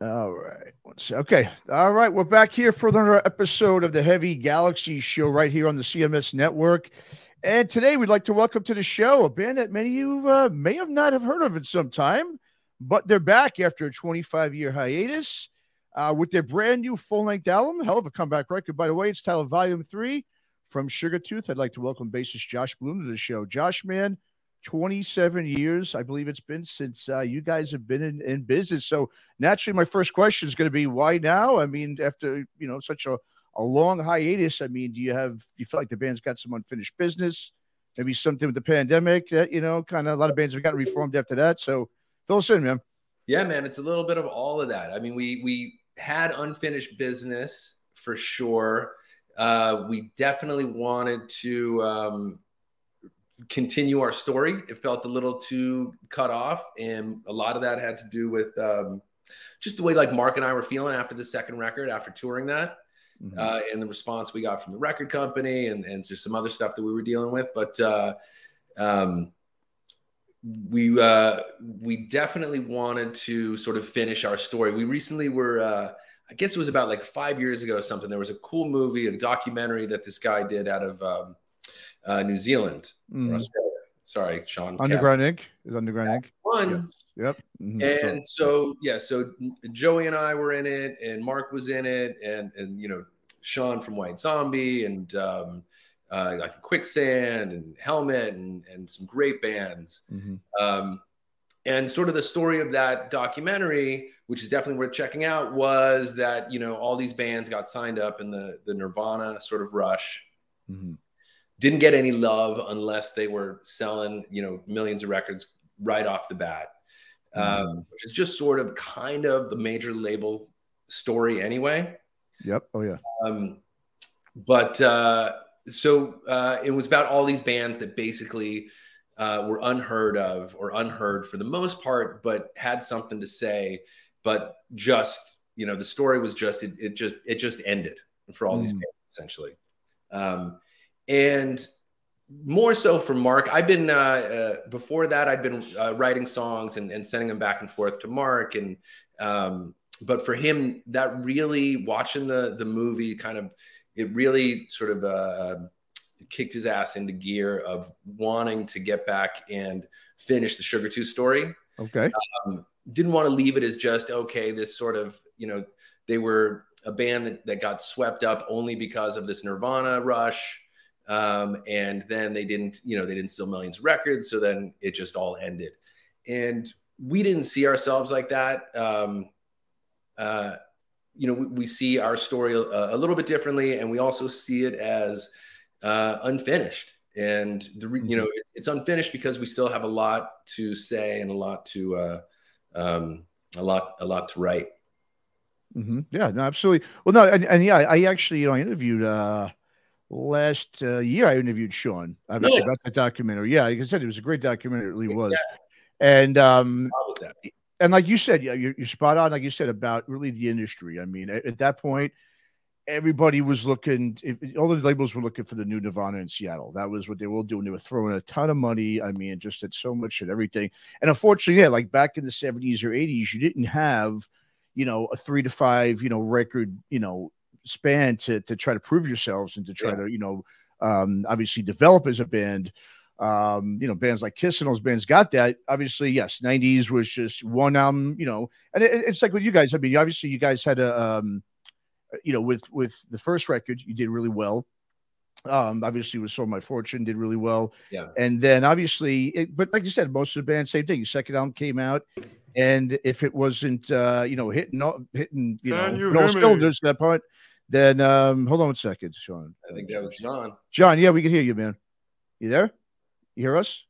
All right. Okay. All right. We're back here for another episode of the Heavy Galaxy Show right here on the CMS Network. And today we'd like to welcome to the show a band that many of you uh, may have not have heard of in some time, but they're back after a 25 year hiatus uh, with their brand new full length album. Hell of a comeback record, by the way. It's titled Volume 3 from Sugartooth. I'd like to welcome bassist Josh Blum to the show. Josh, man, 27 years, I believe it's been since uh, you guys have been in, in business. So naturally, my first question is going to be why now? I mean, after, you know, such a a long hiatus. I mean, do you have do you feel like the band's got some unfinished business? Maybe something with the pandemic that you know, kind of a lot of bands have gotten reformed after that. So fill us in, man. Yeah, man, it's a little bit of all of that. I mean, we we had unfinished business for sure. Uh, we definitely wanted to um, continue our story. It felt a little too cut off, and a lot of that had to do with um, just the way like Mark and I were feeling after the second record, after touring that mm-hmm. uh, and the response we got from the record company and, and just some other stuff that we were dealing with. But uh, um, we uh, we definitely wanted to sort of finish our story. We recently were, uh, I guess it was about like five years ago or something. There was a cool movie, a documentary that this guy did out of um, uh, New Zealand mm-hmm. or Australia. Sorry, Sean. Underground Inc. Is Underground Inc. One. Yep. Mm-hmm. And so, yeah, so Joey and I were in it, and Mark was in it, and and you know Sean from White Zombie, and um, uh, like Quicksand and Helmet, and and some great bands. Mm-hmm. Um, and sort of the story of that documentary, which is definitely worth checking out, was that you know all these bands got signed up in the the Nirvana sort of rush. Mm-hmm. Didn't get any love unless they were selling, you know, millions of records right off the bat mm-hmm. um, which is just sort of kind of the major label story anyway. Yep. Oh yeah. Um, but uh, so uh, it was about all these bands that basically uh, were unheard of or unheard for the most part, but had something to say. But just you know, the story was just it, it just it just ended for all mm. these bands essentially. Um, and more so for Mark. I've been uh, uh, before that. I'd been uh, writing songs and, and, sending them back and forth to Mark, and um, but for him, that really watching the the movie kind of it really sort of uh, kicked his ass into gear of wanting to get back and finish the Sugartooth story. Okay. Um, didn't want to leave it as just okay. This sort of you know they were a band that, that got swept up only because of this Nirvana rush um, and then they didn't, you know, they didn't sell millions of records. So then it just all ended. And we didn't see ourselves like that. Um, uh, you know, we, we, see our story a, a, little bit differently, and we also see it as uh, unfinished. And the you know, it, it's unfinished because we still have a lot to say and a lot to uh, um, a lot a lot to write. Mm-hmm. Yeah, no, absolutely. Well, no, and, and yeah, I actually, you know, I interviewed uh, last uh, year I interviewed Sean about, yes. about the documentary. Yeah, like I said, it was a great documentary. It really was. Yeah. And um, and like you said, yeah, you're, you're, spot on. Like you said about really the industry. I mean, at, at that point, everybody was looking. If, all the labels were looking for the new Nirvana in Seattle. That was what they were doing. They were throwing a ton of money. I mean, just at so much and everything. And unfortunately, yeah, like back in the '70s or '80s, you didn't have you know a three to five you know record you know span to to try to prove yourselves and to try yeah. to you know um, obviously develop as a band. Um, you know, bands like Kiss and those bands got that. Obviously, yes, '90s was just one album. You know, and it, it's like with you guys. I mean, obviously, you guys had a um, you know, with with the first record, you did really well. Um, obviously, with Sold My Fortune, did really well. Yeah. And then obviously, it, but like you said, most of the band, same thing. Your second album came out, and if it wasn't, uh, you know, hitting, hitting, you know, you no cylinders that part, then um, hold on a second, Sean. I think that was John. John, yeah, we can hear you, man. You there? You hear us?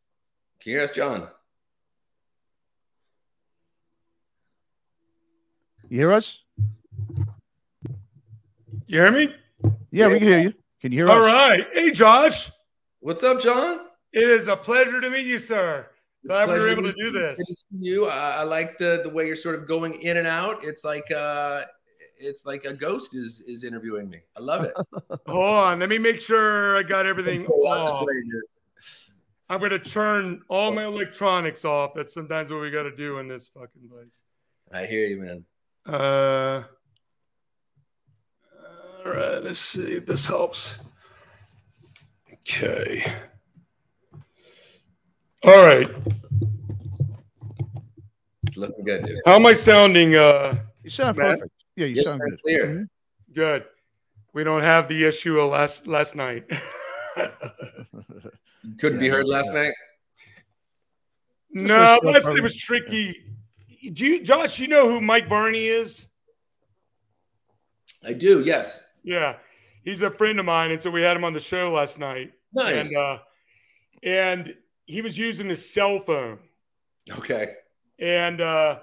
Can you hear us, John? You hear us? You hear me? Yeah, yeah, we can hear you. Can you hear All us? All right. Hey, Josh. What's up, John? It is a pleasure to meet you, sir. Glad we were able to do this. Good to see you. I, I like the the way you're sort of going in and out. It's like uh it's like a ghost is is interviewing me. I love it. Hold on, let me make sure I got everything off. I'm going to turn all my electronics off. That's sometimes what we got to do in this fucking place. I hear you, man. Uh, all right, let's see if this helps. Okay. All right. looking good, dude. How am I sounding? Uh, you sound Matt? perfect. Yeah, you sound good. Clear. Mm-hmm. Good. We don't have the issue of last last night. Couldn't yeah, be heard last night. No, last it was tricky. Do you, Josh? You know who Mike Varney is? I do. Yes. Yeah, he's a friend of mine, and so we had him on the show last night. Nice. And uh, and he was using his cell phone. Okay. And uh,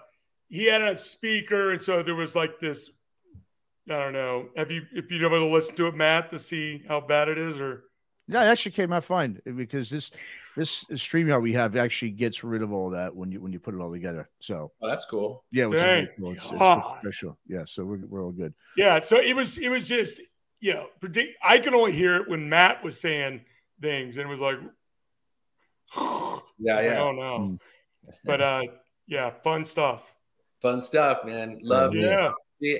he had a speaker, and so there was like this. I don't know. Have you if you ever listen to it, Matt, to see how bad it is, or? Yeah, it actually came out fine because this this StreamYard we have actually gets rid of all that when you when you put it all together. So oh, that's cool. Yeah, which is cool. It's, it's special. Yeah, so we're we're all good. Yeah, so it was it was just you know predict. I could only hear it when Matt was saying things, and it was like, yeah, yeah. Oh no, mm. but uh, yeah, fun stuff. Fun stuff, man. Love yeah.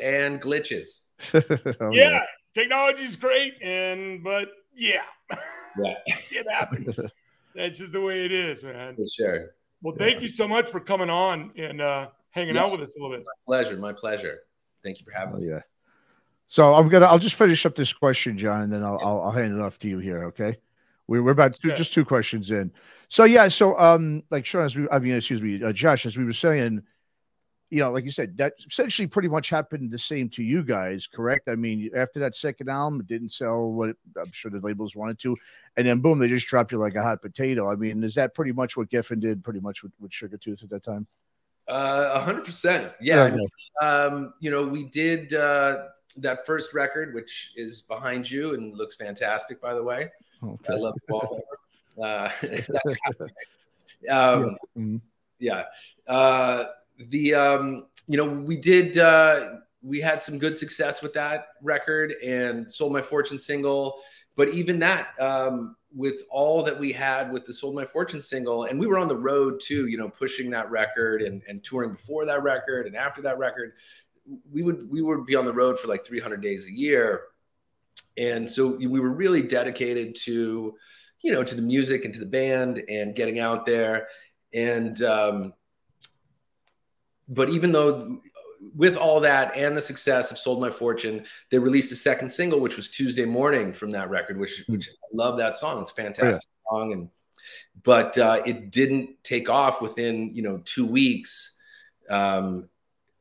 and glitches. oh, yeah, technology is great, and but yeah, yeah, it happens. That's just the way it is, man. For sure. Well, thank yeah. you so much for coming on and uh, hanging yeah. out with us a little bit. My pleasure. My pleasure. Thank you for having oh, me. Yeah. So I'm gonna. I'll just finish up this question, John, and then I'll I'll, I'll hand it off to you here. Okay. We, we're about two, just two questions in. So yeah. So um, like Sean, as we, I mean, excuse me, uh, Josh, as we were saying, you know, like you said, that essentially pretty much happened the same to you guys, correct? I mean, after that second album, it didn't sell what it, I'm sure the labels wanted to, and then boom, they just dropped you like a hot potato. I mean, is that pretty much what Geffen did, pretty much with, with Sugartooth at that time? A hundred percent. Yeah. Um, you know, we did uh, that first record, which is behind you and looks fantastic, by the way. Okay. I love the wallpaper. Uh, that's um, yeah. Mm-hmm. yeah. Uh, the um, you know we did uh, we had some good success with that record and sold my fortune single. But even that um, with all that we had with the sold my fortune single and we were on the road too you know pushing that record and, and touring before that record and after that record we would we would be on the road for like 300 days a year. And so we were really dedicated to you know to the music and to the band and getting out there. And um, but even though with all that and the success of Sold My Fortune, they released a second single, which was Tuesday Morning from that record, which hmm. which I love that song. It's a fantastic yeah. song, and but uh, it didn't take off within you know two weeks um,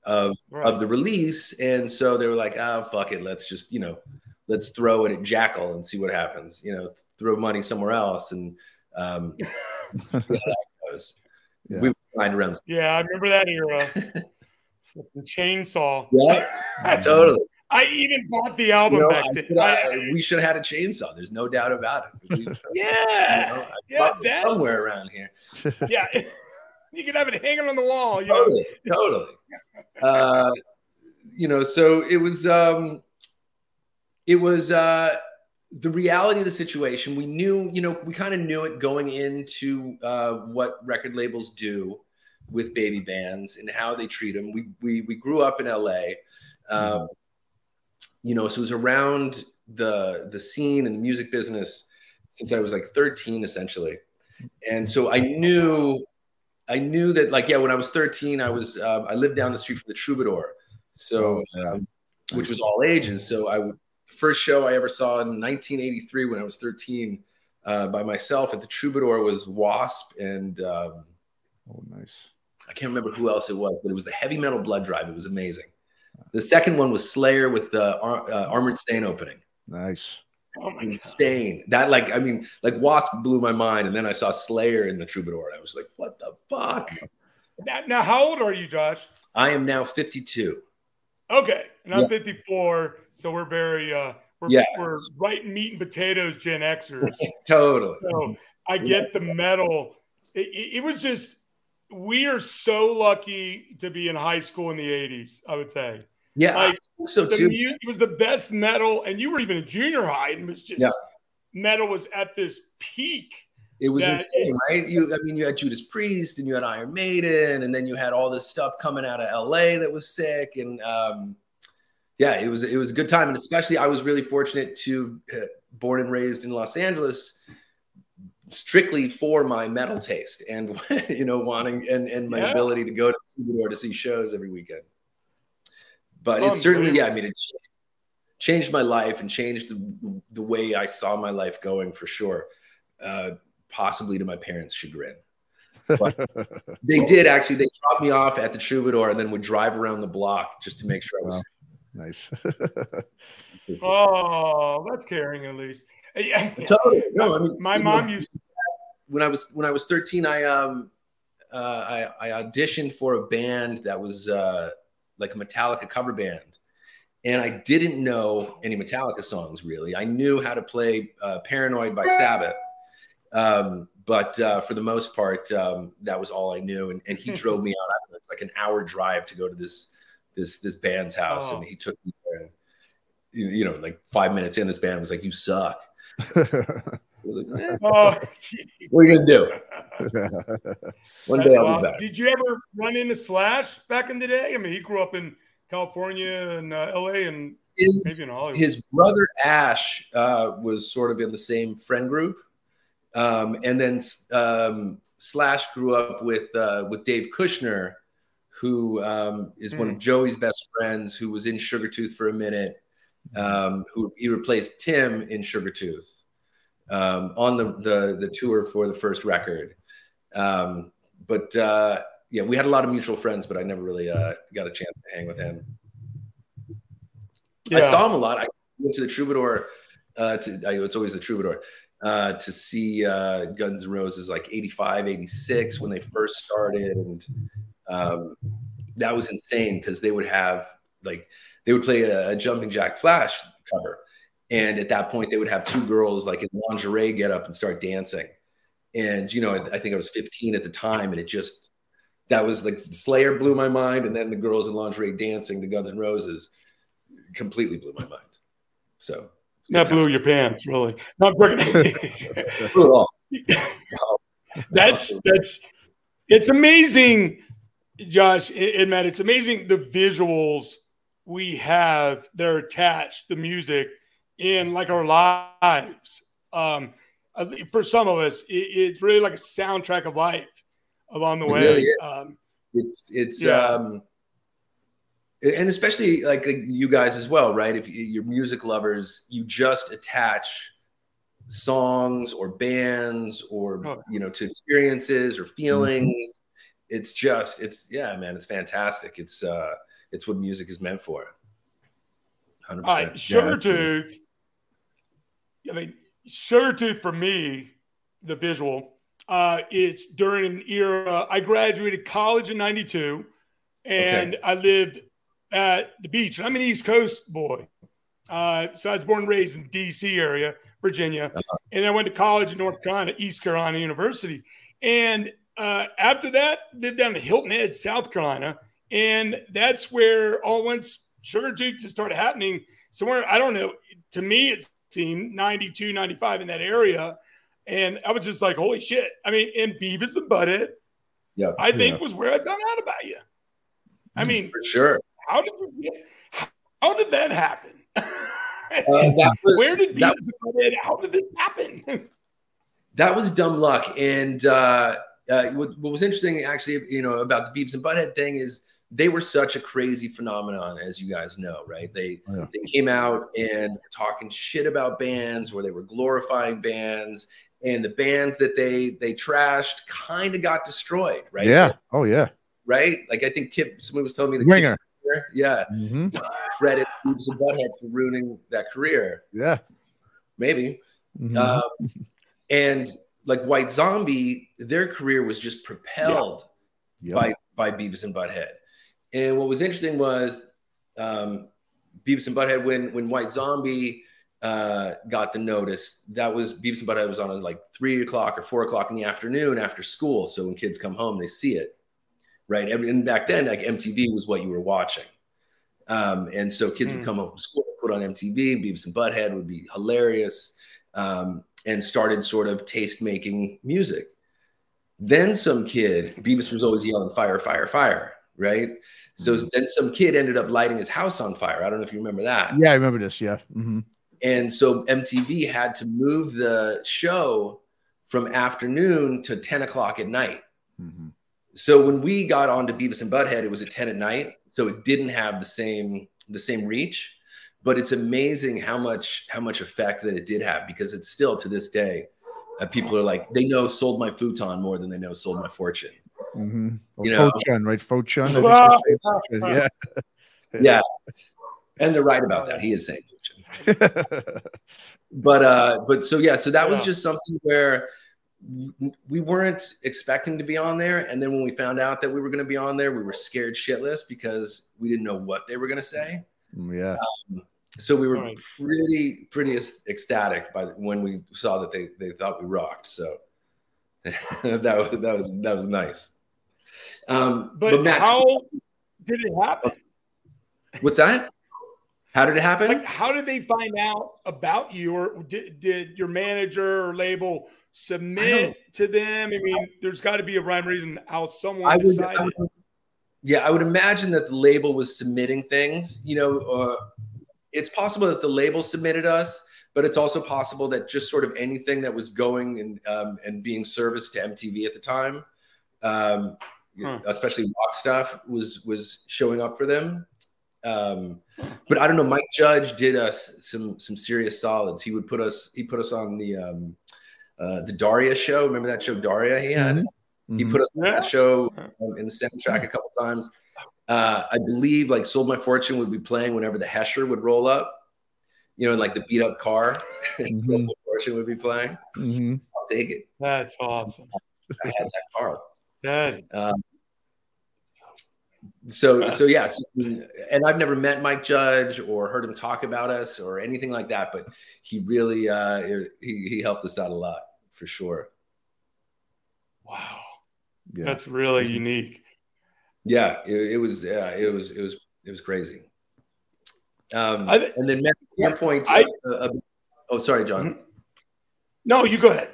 of right. of the release, and so they were like, "Oh fuck it, let's just you know." Let's throw it at Jackyl and see what happens. You know, throw money somewhere else, and um, Yeah. We around. Yeah, I remember that era. the chainsaw. Yeah, totally. I even bought the album you know, back then. I, we should have had a chainsaw. There's no doubt about it. We, yeah, you know, yeah, somewhere around here. Yeah, you could have it hanging on the wall. You totally, know? totally. Uh, you know, so it was. um It was. uh the reality of the situation, we knew, you know, we kind of knew it going into uh, what record labels do with baby bands and how they treat them. We we we grew up in LA, um, mm-hmm. you know, so it was around the the scene and the music business since I was like 13, essentially, and so I knew, I knew that like yeah, when I was 13, I was um, I lived down the street from the Troubadour, so um, which was all ages. So I would first show I ever saw in 1983 when I was 13 uh, by myself at the Troubadour was Wasp and um, oh nice. I can't remember who else it was, but it was the Heavy Metal Blood Drive. It was amazing. The second one was Slayer with the uh, Armored Saint opening. Nice. Oh my insane. God. That like I mean like Wasp blew my mind, and then I saw Slayer in the Troubadour, and I was like, what the fuck? Now, now how old are you, Josh? I am now 52. Okay, and I'm yeah. 54, so we're very uh we're, yeah. we're right meat and potatoes Gen Xers. totally. So I get yeah. the metal. It, it, it, was just we are so lucky to be in high school in the 80s. I would say. Yeah, like, so too. Music, it was the best metal, and you were even in junior high, and it was just yeah. metal was at this peak It was insane, right? You, I mean, you had Judas Priest and you had Iron Maiden, and then you had all this stuff coming out of LA that was sick, and um, yeah, it was it was a good time, and especially I was really fortunate to uh, born and raised in Los Angeles, strictly for my metal taste and you know wanting and and my yeah. ability to go to Troubadour to see shows every weekend. But oh, it certainly, yeah, I mean, it changed my life and changed the, the way I saw my life going for sure. Uh, possibly to my parents' chagrin. But they did actually. They dropped me off at the Troubadour and then would drive around the block just to make sure I was. Wow. Nice. oh, that's caring at least. Yeah. Totally. No, I mean, my mom used to- when I was when I was 13, I um uh, I, I auditioned for a band that was uh, like a Metallica cover band, and I didn't know any Metallica songs really. I knew how to play uh, "Paranoid" by Sabbath, um, but uh, for the most part, um, that was all I knew. And, and he drove me out. It was like an hour drive to go to this this this band's house, oh. and he took me there. You know, like five minutes in, this band was like, "You suck." like, eh, oh, what are you gonna do? One That's day I'll wild. be back. Did you ever run into Slash back in the day? I mean, he grew up in California and uh, L.A. and his, maybe in Hollywood. His brother Ash uh, was sort of in the same friend group, um, and then um, Slash grew up with uh, with Dave Kushner, who um, is mm. one of hmm. Joey's best friends, who was in Sugartooth for a minute. Um, who he replaced Tim in Sugartooth um, on the, the, the tour for the first record. Um, but uh, yeah, we had a lot of mutual friends, but I never really uh, got a chance to hang with him. Yeah. I saw him a lot. I went to the Troubadour. Uh, to, I, it's always the Troubadour uh, to see uh, Guns N' Roses like 85, 86 when they first started. And um, that was insane because they would have like, they would play a, a Jumping Jack Flash cover and at that point, they would have two girls like in lingerie get up and start dancing. And, you know, I think I was 15 at the time. And it just, that was like Slayer blew my mind. And then the girls in lingerie dancing to Guns and Roses completely blew my mind. So that blew your pants, really. Not that's, that's, it's amazing, Josh and Matt. It's amazing the visuals we have that are attached, the music in like our lives. Um, for some of us, it, it's really like a soundtrack of life along the it way. Really um, it's it's yeah. um, and especially like, you guys as well, right? If you're music lovers, you just attach songs or bands or oh. you know to experiences or feelings. Mm-hmm. It's just it's yeah, man, it's fantastic. It's uh, it's what music is meant for. Hundred percent. Sugartooth I mean, Sugartooth for me, the visual, uh, it's during an era. I graduated college in '92, and okay. I lived at the beach. I'm an East Coast boy, uh, so I was born and raised in D.C. area, Virginia, uh-huh. and I went to college in North Carolina, East Carolina University, and uh, after that, lived down in Hilton Head, South Carolina, and that's where all once Sugar Sugartooth started happening. Somewhere I don't know. To me, it's 92, 95 in that area. And I was just like, holy shit. I mean, and Beavis and Butthead, yeah, I think yeah. was where I found out about you. I mm, mean, for sure. How did how did that happen? Uh, that was, where did Beavis was, and Butthead? How did this happen? that was dumb luck. And uh, uh, what, what was interesting, actually, you know, about the Beavis and Butthead thing is they were such a crazy phenomenon, as you guys know, right? They oh, yeah. they came out and were talking shit about bands, or they were glorifying bands, and the bands that they they trashed kind of got destroyed, right? Yeah. Oh yeah. Right. Like I think Kip. Somebody was telling me the Winger. yeah. Mm-hmm. Credit Beavis and Butthead for ruining that career. Yeah. Maybe. Mm-hmm. Um, and like White Zombie, their career was just propelled yeah. yep. by by Beavis and Butthead. And what was interesting was um, Beavis and Butthead when when White Zombie uh, got the notice. That was Beavis and Butthead was on like three o'clock or four o'clock in the afternoon after school. So when kids come home, they see it, right? And back then, like MTV was what you were watching. Um, and so kids mm. would come home from school, put on MTV, Beavis and Butthead would be hilarious. Um, and started sort of taste making music. Then some kid, Beavis was always yelling fire, fire, fire, right? So mm-hmm. then some kid ended up lighting his house on fire. I don't know if you remember that. Yeah, I remember this. Yeah. Mm-hmm. And so MTV had to move the show from afternoon to 10 o'clock at night. Mm-hmm. So when we got on to Beavis and Butthead, it was at 10 at night. So it didn't have the same the same reach. But it's amazing how much how much effect that it did have because it's still to this day, uh, people are like they know sold my futon more than they know sold my fortune. Mm-hmm. Well, you know, Fo-chun, right? Fo-chun. yeah, yeah, and they're right about that. He is saying Fo-chun. but uh, but so yeah, so that was just something where we weren't expecting to be on there, and then when we found out that we were going to be on there, we were scared shitless because we didn't know what they were going to say. Mm, yeah. Um, so we were right. pretty pretty ecstatic by when we saw that they they thought we rocked. So that was that was that was nice. Um, but, but Matt, how did it happen? What's that? How did it happen? Like, how did they find out about you, or did, did your manager or label submit to them? I mean, there's got to be a rhyme reason how someone I would. I would, yeah, I would imagine that the label was submitting things. You know, uh, it's possible that the label submitted us, but it's also possible that just sort of anything that was going and um, and being serviced to MTV at the time, um, huh. especially rock stuff, was was showing up for them. Um, but I don't know. Mike Judge did us some some serious solids. He would put us he put us on the um, uh, the Daria show. Remember that show Daria he had? Mm-hmm. He put us on that show um, in the soundtrack a couple times. Uh, I believe like Sold My Fortune would be playing whenever the Hesher would roll up, you know, like the beat up car. Mm-hmm. Sold My Fortune would be playing. Mm-hmm. I'll take it. That's awesome. I had that car. Good. Um, so so yeah so, and i've never met mike judge or heard him talk about us or anything like that but he really uh he, he helped us out a lot for sure wow yeah. that's really unique yeah, it, it was. Yeah, it was. It was. It was crazy. Um, I, and then Matt, your point. I, uh, uh, oh, sorry, John. Mm-hmm. No, you go ahead.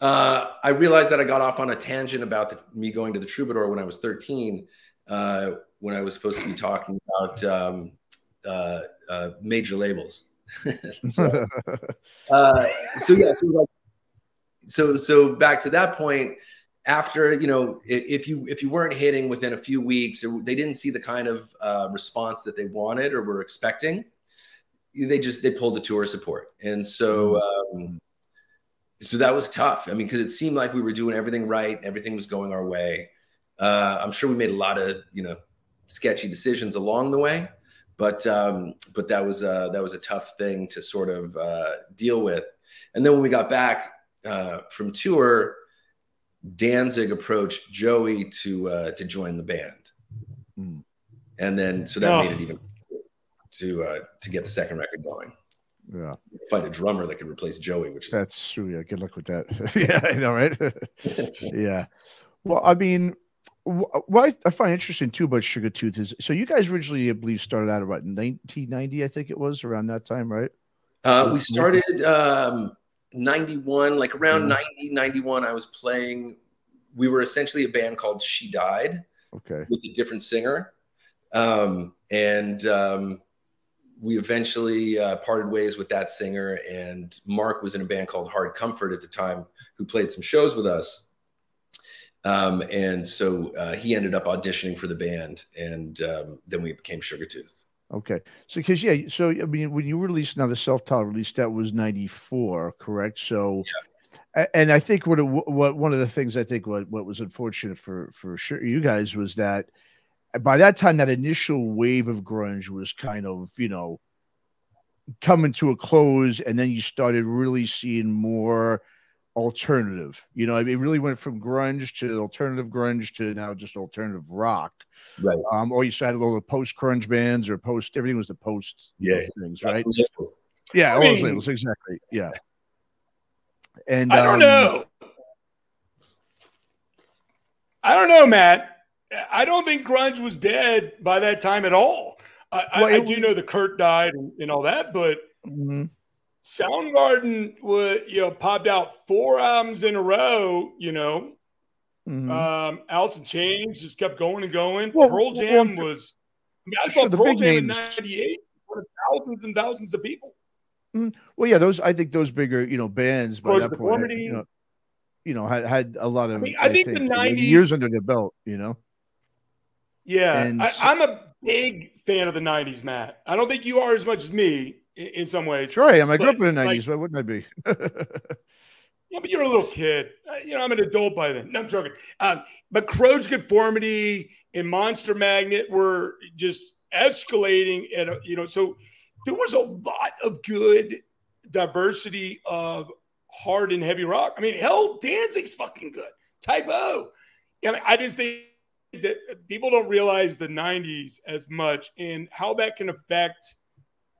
Uh, I realized that I got off on a tangent about the, me going to the Troubadour when I was 13, uh, when I was supposed to be talking about um, uh, uh, major labels. so, uh, so yeah, so like, so so back to that point after you know if you if you weren't hitting within a few weeks or they didn't see the kind of uh, response that they wanted or were expecting. They just they pulled the tour support. And so mm-hmm. um, so that was tough. I mean because it seemed like we were doing everything right everything was going our way. Uh, i'm sure we made a lot of you know sketchy decisions along the way but um, but that was uh, that was a tough thing to sort of uh, deal with. And then when we got back uh, from tour Danzig approached Joey to uh, to join the band, mm. and then so that oh. made it even to uh, to get the second record going. Yeah, find a drummer that could replace Joey, which is that's true. Yeah, good luck with that. yeah, I know, right? yeah. Well, I mean, what I find interesting too about Sugartooth is so you guys originally, I believe, started out about 1990, I think it was around that time, right? Uh, we started um, 91, like around mm. 90, 91, I was playing. We were essentially a band called She Died. Okay. With a different singer. Um, and um, we eventually uh, parted ways with that singer. And Mark was in a band called Hard Comfort at the time, who played some shows with us. Um, and so uh, he ended up auditioning for the band. And um, then we became Sugartooth. Okay. So, because, yeah, so, I mean, when you released now the self titled release, that was 94, correct? So, yeah. and I think what, what, one of the things I think what, what was unfortunate for, for sure you guys was that by that time, that initial wave of grunge was kind of, you know, coming to a close. And then you started really seeing more alternative. You know, I mean, it really went from grunge to alternative grunge to now just alternative rock. Right. Um, or you had all the post grunge bands or post everything was the post yeah things, right? Yeah, all mean, those labels exactly. Yeah. And I don't um, know. I don't know, Matt. I don't think grunge was dead by that time at all. I, well, I, I do know the Kurt died and, and all that, but mm-hmm. Soundgarden would you know popped out four albums in a row. You know, mm-hmm. um, Alice in Chains just kept going and going. Well, Pearl Jam well, was. I, mean, I saw the Pearl Jam in '98. Thousands and thousands of people. Mm, well, yeah, those I think those bigger you know bands by that point, you know, you know, had had a lot of. I, mean, I, I think, think, the '90s years under their belt, you know. Yeah, and I, am a big fan of the '90s, Matt. I don't think you are as much as me in, some ways. Sure, I am. I grew up in the '90s. Like, Why wouldn't I be? yeah, but you're a little kid. Uh, you know, I'm an adult by then. No, I'm joking. Um, but Crows Conformity and Monster Magnet were just escalating, and you know, so there was a lot of good diversity of hard and heavy rock. I mean, hell, Danzig's fucking good. Type O. I, mean, I just think that people don't realize the 90s as much and how that can affect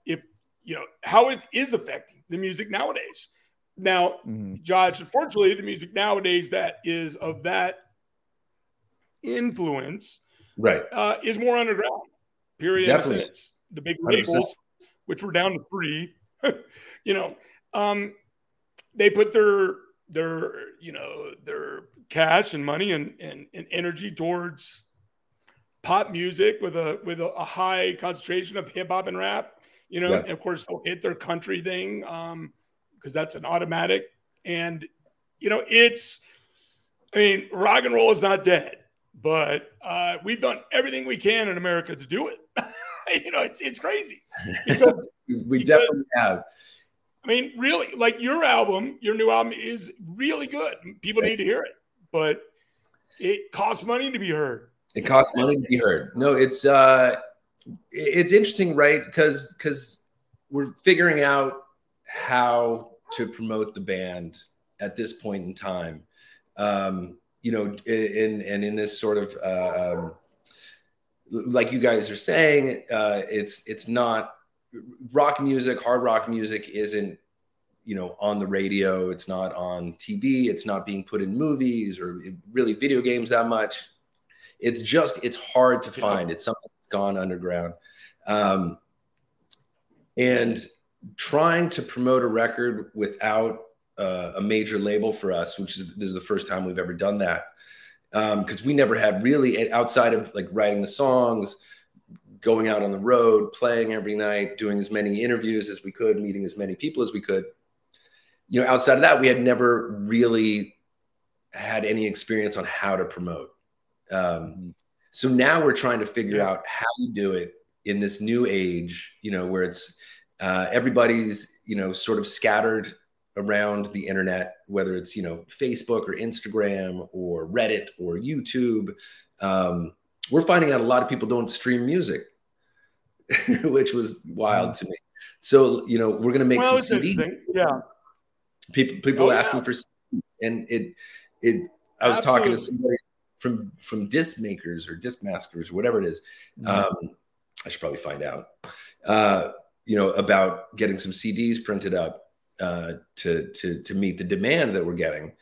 if you know how it is affecting the music nowadays. Now, mm-hmm. Josh, unfortunately, the music nowadays that is of that influence, right, uh, is more underground. Period. Definitely. The big labels, 100%. which were down to three, you know, um, they put their their you know their cash and money and, and, and energy towards pop music with a with a, a high concentration of hip hop and rap. You know, yeah. and of course they'll hit their country thing because um, that's an automatic. And you know, it's I mean, rock and roll is not dead, but uh, we've done everything we can in America to do it. you know, it's it's crazy. Because, we because, definitely have. I mean, really, like your album, your new album is really good. People need to hear it, but it costs money to be heard. It costs money to be heard. No, it's uh, it's interesting, right? Because because we're figuring out how to promote the band at this point in time. Um, you know, in and in this sort of uh, um, like you guys are saying, uh, it's it's not rock music, hard rock music isn't you know on the radio. It's not on tv it's not being put in movies or really video games that much. It's just it's hard to find. It's something gone underground um, and trying to promote a record without uh, a major label for us which is this is the first time we've ever done that because um, we never had really outside of like writing the songs going out on the road, playing every night, doing as many interviews as we could, meeting as many people as we could. You know, outside of that, we had never really had any experience on how to promote. Um, so now we're trying to figure yeah. out how you do it in this new age, you know, where it's uh, everybody's, you know, sort of scattered around the internet, whether it's, you know, Facebook or Instagram or Reddit or YouTube. Um, we're finding out a lot of people don't stream music. which was wild mm. to me. So you know, we're gonna make well, some CDs. Yeah. People people oh, asking yeah. for CDs. and it it I was Absolutely. talking to somebody from from disc makers or disc masters, whatever it is. Mm-hmm. Um, I should probably find out. Uh, you know, about getting some CDs printed up uh, to to to meet the demand that we're getting,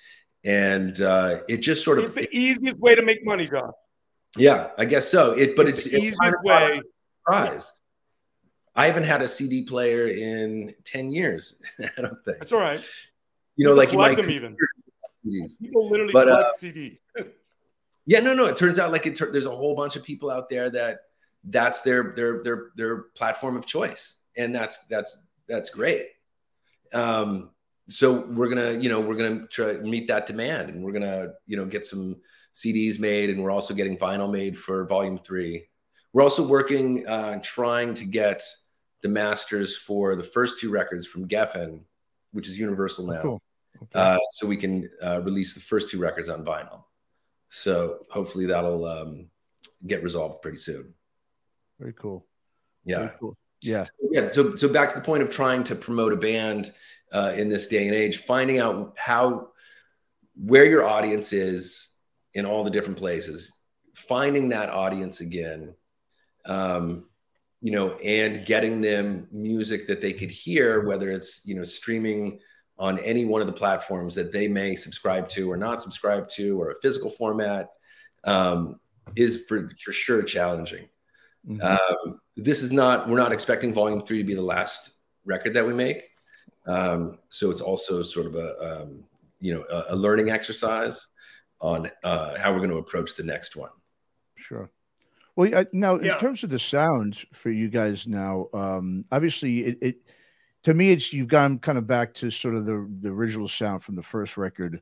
and uh, it just sort of it's the easiest way to make money, John. Yeah, I guess so. It, but it's, it's the easiest way surprise. I haven't had a CD player in 10 years. I don't think. That's all right. You know, like you might them even. CDs. People literally but, collect uh, CDs. yeah, no, no. It turns out like it there's a whole bunch of people out there that that's their their their their platform of choice. And that's that's that's great. Um, so we're gonna, you know, we're gonna try meet that demand and we're gonna, you know, get some CDs made and we're also getting vinyl made for volume three. We're also working uh, trying to get the masters for the first two records from Geffen, which is Universal now, oh, cool. okay. uh, so we can uh, release the first two records on vinyl. So hopefully that'll um, get resolved pretty soon. Very cool. Yeah. Very cool. Yeah. So, yeah. So so back to the point of trying to promote a band uh, in this day and age, finding out how where your audience is in all the different places, finding that audience again um, you know, and getting them music that they could hear, whether it's, you know, streaming on any one of the platforms that they may subscribe to or not subscribe to, or a physical format, um, is for, for sure challenging. Mm-hmm. Um, this is not, we're not expecting volume three to be the last record that we make. Um, so it's also sort of a um, you know a, a, learning exercise on uh, how we're going to approach the next one. Sure. Well, now in terms of the sound for you guys, now um, obviously it, it to me it's you've gone kind of back to sort of the the original sound from the first record.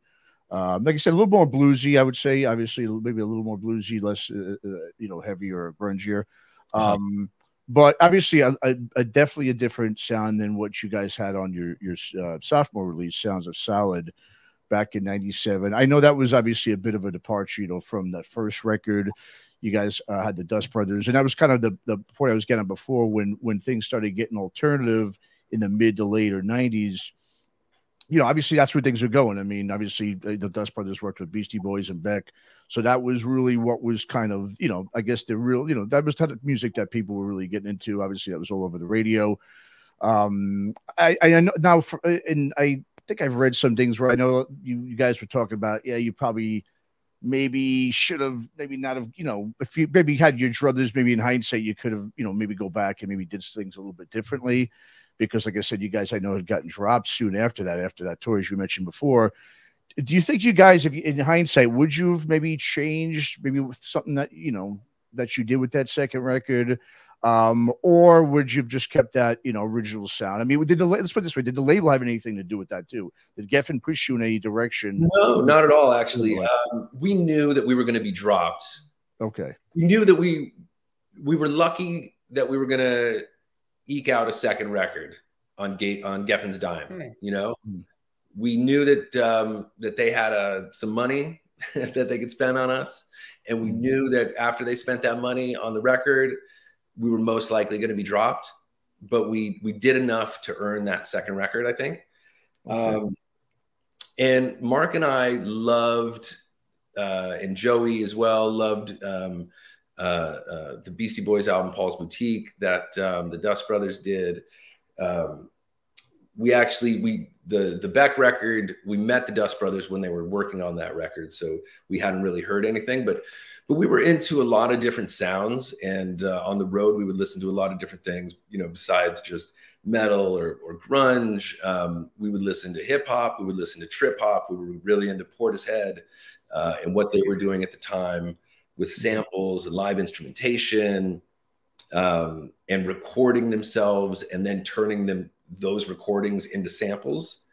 Um, like I said, a little more bluesy, I would say. Obviously, maybe a little more bluesy, less uh, uh, you know, heavier, grungier. Uh-huh. Um, but obviously, a, a, a, definitely a different sound than what you guys had on your your uh, sophomore release, "Sounds of Solid," back in '97. I know that was obviously a bit of a departure, you know, from that first record. You guys uh, had the Dust Brothers, and that was kind of the the point I was getting before when when things started getting alternative in the mid to later '90s you know, obviously that's where things are going. I mean, obviously uh, the Dust Brothers worked with Beastie Boys and Beck, so that was really what was kind of, you know, I guess the real, you know, that was kind of music that people were really getting into. Obviously, that was all over the radio. Um, I, I know now, for, uh, and I think I've read some things where I know you, you guys were talking about, yeah, you probably maybe should have, maybe not have, you know, if you maybe had your druthers, maybe in hindsight, you could have, you know, maybe go back and maybe did things a little bit differently because, like I said, you guys I know had gotten dropped soon after that, after that tour, as you mentioned before. Do you think you guys, if you, in hindsight, would you have maybe changed maybe with something that you know that you did with that second record? Um, or would you have just kept that you know original sound? I mean, did the let's put this way: did the label have anything to do with that too? Did Geffen push you in any direction? No, not at all. Actually, um, we knew that we were going to be dropped. Okay, we knew that we we were lucky that we were going to eke out a second record on gate on Geffen's dime. Mm. You know, mm. we knew that um, that they had uh, some money that they could spend on us, and we hmm. knew that after they spent that money on the record, we were most likely going to be dropped. But we we did enough to earn that second record, I think. Okay. Um, and Mark and I loved, uh, and Joey as well loved um, the Beastie Boys album, Paul's Boutique, that um, the Dust Brothers did. Um, we actually we the the Beck record. We met the Dust Brothers when they were working on that record, so we hadn't really heard anything, but but we were into a lot of different sounds, and uh, on the road we would listen to a lot of different things. You know, besides just metal or, or grunge, um, we would listen to hip hop. We would listen to trip hop. We were really into Portishead uh, and what they were doing at the time with samples and live instrumentation um, and recording themselves and then turning them those recordings into samples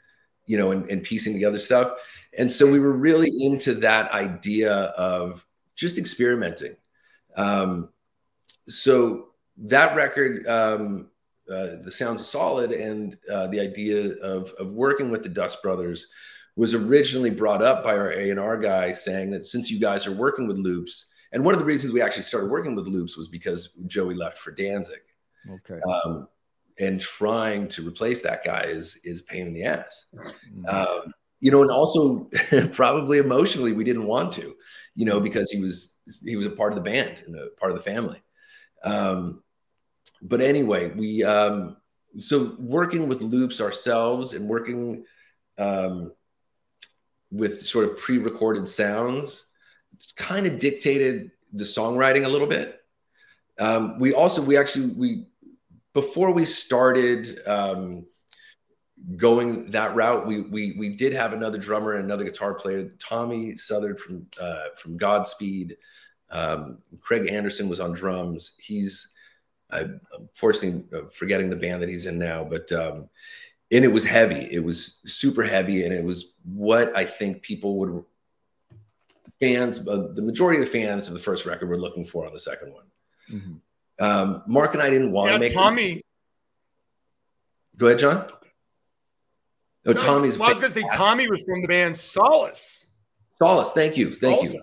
you know and, and piecing together stuff. And so we were really into that idea of just experimenting. Um, so that record um, uh, the sounds of solid and uh, the idea of, of working with the dust brothers was originally brought up by our a&r guy saying that since you guys are working with loops and one of the reasons we actually started working with Loops was because Joey left for Danzig. Okay. Um, and trying to replace that guy is is pain in the ass. Mm-hmm. Um, you know, and also probably emotionally we didn't want to, you know, because he was he was a part of the band and a part of the family. Um, but anyway, we um, so working with loops ourselves and working um, with sort of pre-recorded sounds kind of dictated the songwriting a little bit. Um, we also we actually we before we started um, going that route, we we we did have another drummer and another guitar player, Tommy Southard from uh, from Godspeed. Um, Craig Anderson was on drums. He's uh, unfortunately forgetting the band that he's in now, but um, and it was heavy. It was super heavy, and it was what I think people would fans, uh, the majority of the fans of the first record were looking for on the second one. Mm-hmm. Um, Mark and I didn't want yeah, to make Tommy. It. Go ahead, John. Oh, no, Tommy's. Well, I was going to say Tommy was from the band Solace. Solace, thank you, thank you.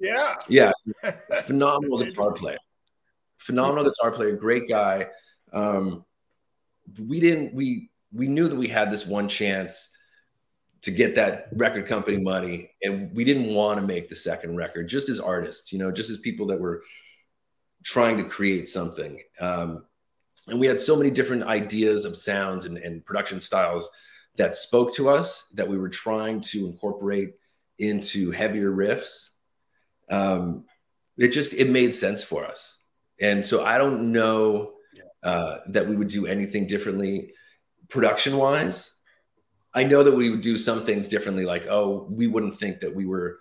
Yeah, yeah, phenomenal guitar player, phenomenal guitar player, great guy. Um, we didn't we we knew that we had this one chance to get that record company money. And we didn't want to make the second record just as artists you know just as people that were trying to create something. Um, and we had so many different ideas of sounds and, and, production styles that spoke to us that we were trying to incorporate into heavier riffs. Um, it just it made sense for us. And so i don't know uh, that we would do anything differently production wise I know that we would do some things differently. Like, oh, we wouldn't think that we were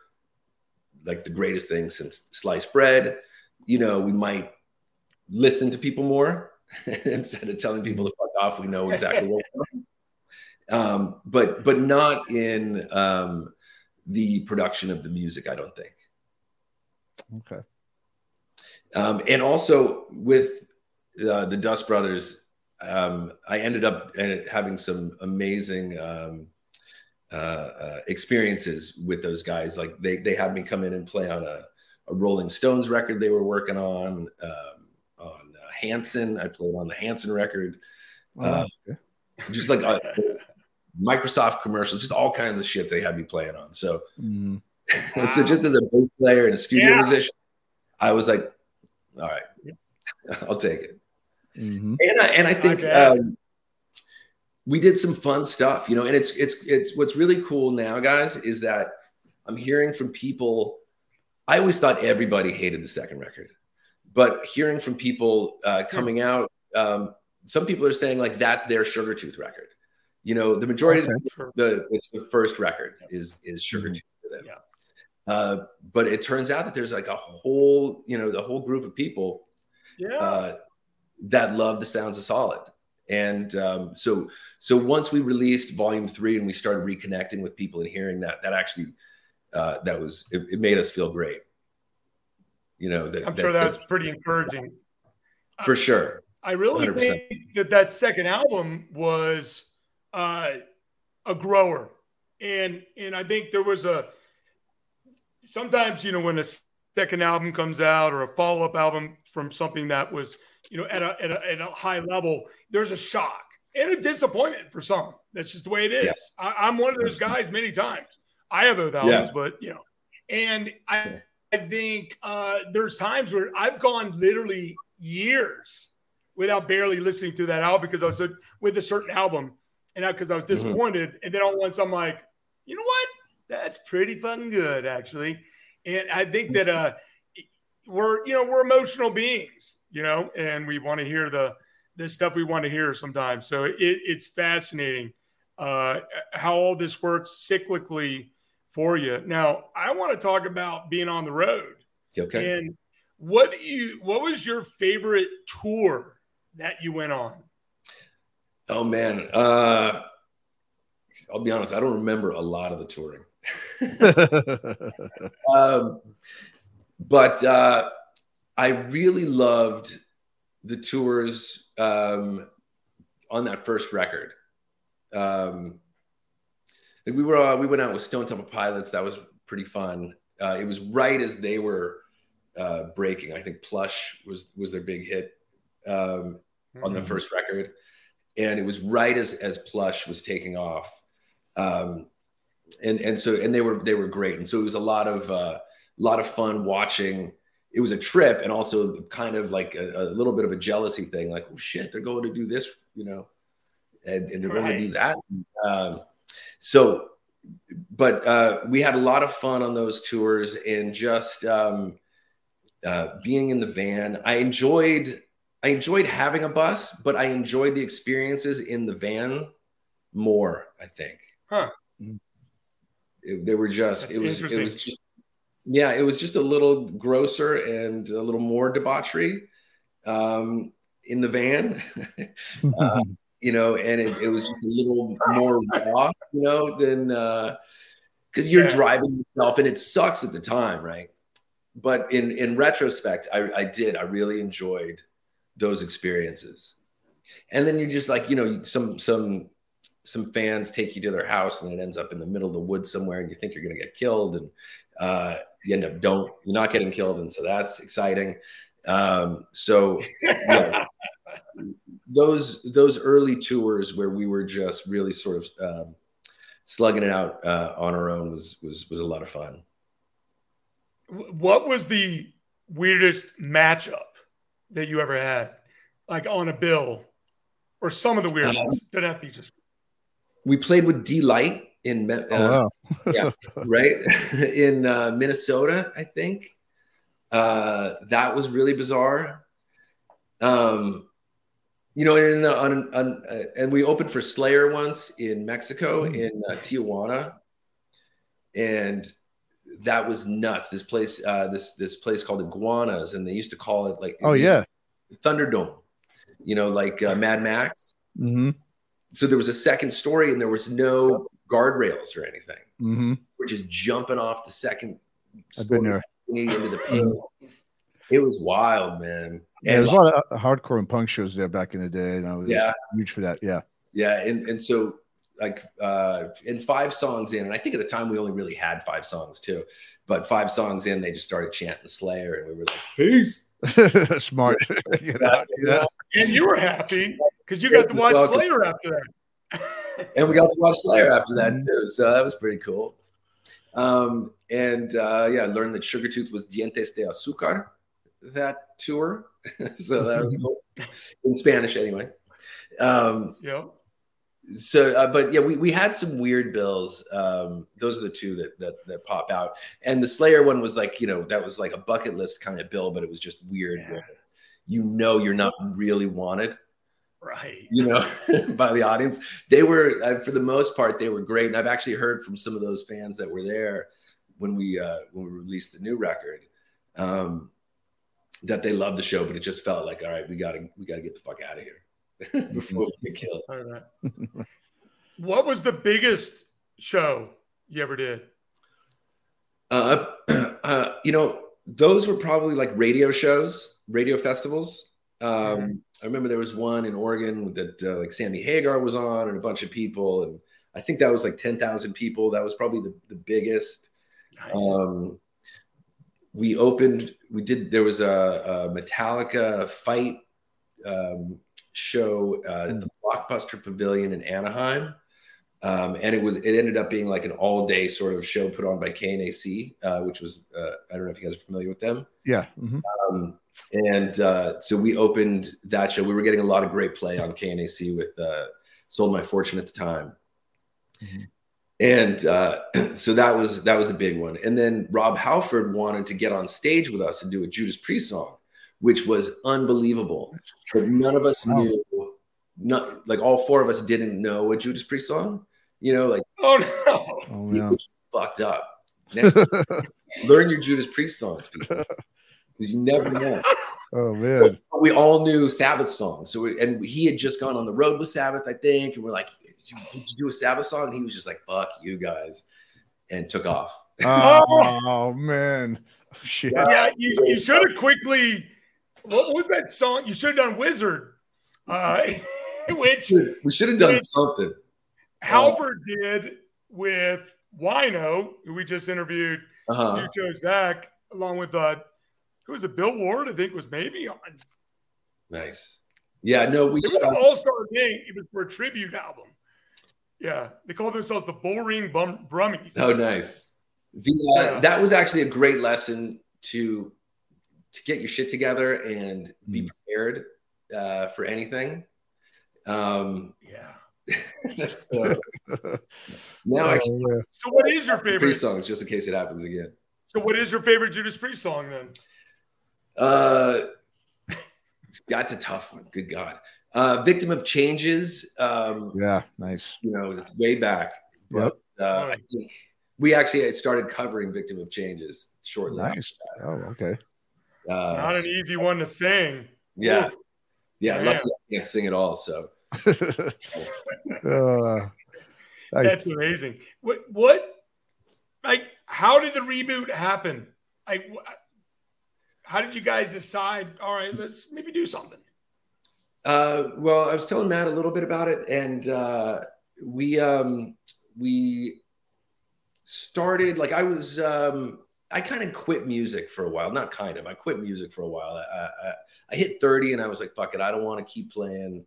like the greatest thing since sliced bread. You know, we might listen to people more instead of telling people to fuck off. We know exactly what. we're Um, but but not in um, the production of the music. I don't think. Okay. Um, and also with uh, the Dust Brothers, um, I ended up uh, having some amazing um, uh, uh, experiences with those guys. Like they they had me come in and play on a, a Rolling Stones record they were working on. Um, on uh, Hanson, I played on the Hanson record. Oh, okay. Just like uh, Microsoft commercials, just all kinds of shit they had me playing on. So, mm. wow. so just as a bass player and a studio yeah. musician, I was like, all right, I'll take it. Mm-hmm. And I, and I think um, we did some fun stuff, you know. And it's it's it's what's really cool now, guys, is that I'm hearing from people. I always thought everybody hated the second record, but hearing from people uh, coming out, um, some people are saying like that's their Sugartooth record. You know, the majority okay. of the, the, it's the first record is is Sugar mm-hmm. Tooth for them. Yeah. Uh, but it turns out that there's like a whole, you know, the whole group of people yeah. uh, that love the sounds of Solid. And um, so, so once we released Volume Three and we started reconnecting with people and hearing that, that actually, uh, that was it, it made us feel great. You know, that, I'm sure that, that's pretty encouraging. For sure. I really 100%. think that that second album was uh, a grower, and and I think there was a sometimes you know when a second album comes out or a follow up album from something that was you know at a, at a, at a high level, there's a shock and a disappointment for some. That's just the way it is. Yes. I, am one of those guys many times. I have both albums, yeah. but you know, and I I think uh, there's times where I've gone literally years without barely listening to that album because I was with a certain album and because I was mm-hmm. disappointed. Mm-hmm. And then all once I'm like, you know what? That's pretty fucking good, actually. And I think that uh, we're you know we're emotional beings, you know, and we want to hear the the stuff we want to hear sometimes. So it, it's fascinating uh, how all this works cyclically for you. Now, I want to talk about being on the road. Okay. And what do you what was your favorite tour that you went on? Oh man, uh, I'll be honest. I don't remember a lot of the touring. um, but uh, I really loved the tours um, on that first record. Um, like we were uh, we went out with Stone Temple Pilots. That was pretty fun. Uh, it was right as they were uh, breaking. I think Plush was was their big hit um, mm-hmm. on the mm-hmm. first record, and it was right as as Plush was taking off. Um, and and so and they were they were great and so it was a lot of uh, a lot of fun watching it was a trip and also kind of like a, a, little bit of a jealousy thing like oh shit they're going to do this you know and, and they're right. going to do that. Um, so but uh, we had a lot of fun on those tours and just um, uh, being in the van. I enjoyed i enjoyed having a bus but i enjoyed the experiences in the van more i think. Huh. It, they were just That's it was it was just yeah it was just a little grosser and a little more debauchery um, in the van. uh, you know, and it, it, was just a little more raw, you know, than because uh, you're yeah. driving yourself and it sucks at the time, right? But in in retrospect, I, I did. I really enjoyed those experiences. And then you're just like, you know, some some some fans take you to their house and it ends up in the middle of the woods somewhere and you think you're going to get killed and uh, you end up don't you're not getting killed and so that's exciting. Um, so yeah, those those early tours where we were just really sort of um, slugging it out uh, on our own was was was a lot of fun. What was the weirdest matchup that you ever had? Like on a bill or some of the weirdest um, don't have to be just we played with Deee-Lite in uh, oh, wow. yeah right in uh, Minnesota, I think. Uh, that was really bizarre. Um, you know, and, on, on, uh, and we opened for Slayer once in Mexico mm. in uh, Tijuana, and that was nuts. This place, uh, this this place called Iguanas, and they used to call it like oh yeah, Thunderdome. You know, like uh, Mad Max. Mm-hmm. So there was a second story, and there was no guardrails or anything. Mm-hmm. We're just jumping off the second I've been there. into the pit. It was wild, man. Yeah, there's a lot of uh, hardcore and punk shows there back in the day, and I was yeah. huge for that. Yeah, yeah, and and so like uh in five songs in, and I think at the time we only really had five songs too, but five songs in, they just started chanting Slayer, and we were like, "Peace." Smart. you know, yeah. And you were happy because you got to watch Slayer after that. and we got to watch Slayer after that mm-hmm. too, so that was pretty cool. Um, and uh, yeah, I learned that Sugartooth was Dientes de Azúcar that tour. so that was cool in Spanish anyway. Um, yeah. So, uh, but yeah, we, we had some weird bills. Um, those are the two that, that that pop out. And the Slayer one was like, you know, that was like a bucket list kind of bill, but it was just weird. Yeah. You know, you're not really wanted, right? You know, by the audience. They were, uh, for the most part, they were great. And I've actually heard from some of those fans that were there when we uh, when we released the new record. Um, that they loved the show, but it just felt like, all right, we gotta we gotta get the fuck out of here before we get killed. All right. what was the biggest show you ever did? Uh, uh, you know, those were probably like radio shows, radio festivals. Um. I remember there was one in Oregon that uh, like Sammy Hagar was on and a bunch of people, and I think that was like ten thousand people. That was probably the, the biggest. Nice. Um, we opened we did there was a, a metallica fight um, show uh, at the blockbuster pavilion in anaheim um, and it was it ended up being like an all day sort of show put on by knac uh, which was uh, i don't know if you guys are familiar with them yeah mm-hmm. um, and uh, so we opened that show we were getting a lot of great play on knac with uh, sold my fortune at the time mm-hmm and uh, so that was that was a big one. And then Rob Halford wanted to get on stage with us and do a Judas Priest song, which was unbelievable. But none of us wow. knew. Not like all four of us didn't know a Judas Priest song. You know, like oh no, oh, no. fucked up. learn your Judas Priest songs, because you never know. Oh man, we all knew Sabbath songs. So we, and he had just gone on the road with Sabbath, I think, and we're like, did you, did you do a Sabbath song? And he was just like, fuck you guys, and took off. Oh, man. Shit. Yeah, you, you should have quickly. What was that song? You should have done Wizard, uh, which we should have done something. Halford did with Wino, who we just interviewed uh-huh. two shows back, along with uh, who was it? Bill Ward, I think was maybe on. Nice. Yeah, no, we. It was an all star thing. It was for a tribute album. Yeah, they call themselves the Bullring Bum- Brummies. Oh, nice. The, uh, yeah. That was actually a great lesson to to get your shit together and be hmm. prepared uh, for anything. Um, yeah. so now, I can, oh, so what is your favorite Priest songs, just in case it happens again? So, what is your favorite Judas Priest song then? Uh, that's a tough one. Good God. Uh, Victim of Changes. Um, yeah, nice. You know, it's way back. But yep. uh, I think we actually started covering Victim of Changes shortly. Nice. Oh, okay. Uh, Not an easy one to sing. Yeah. Oof. Yeah. Luckily, I can't sing at all. So. uh, That's amazing. What, what, like, how did the reboot happen? Like, how did you guys decide? All right, let's maybe do something. Uh, well, I was telling Matt a little bit about it, and uh, we um, we started like I was um, I kind of quit music for a while. Not kind of, I quit music for a while. I, I, I hit thirty, and I was like, "Fuck it, I don't want to keep playing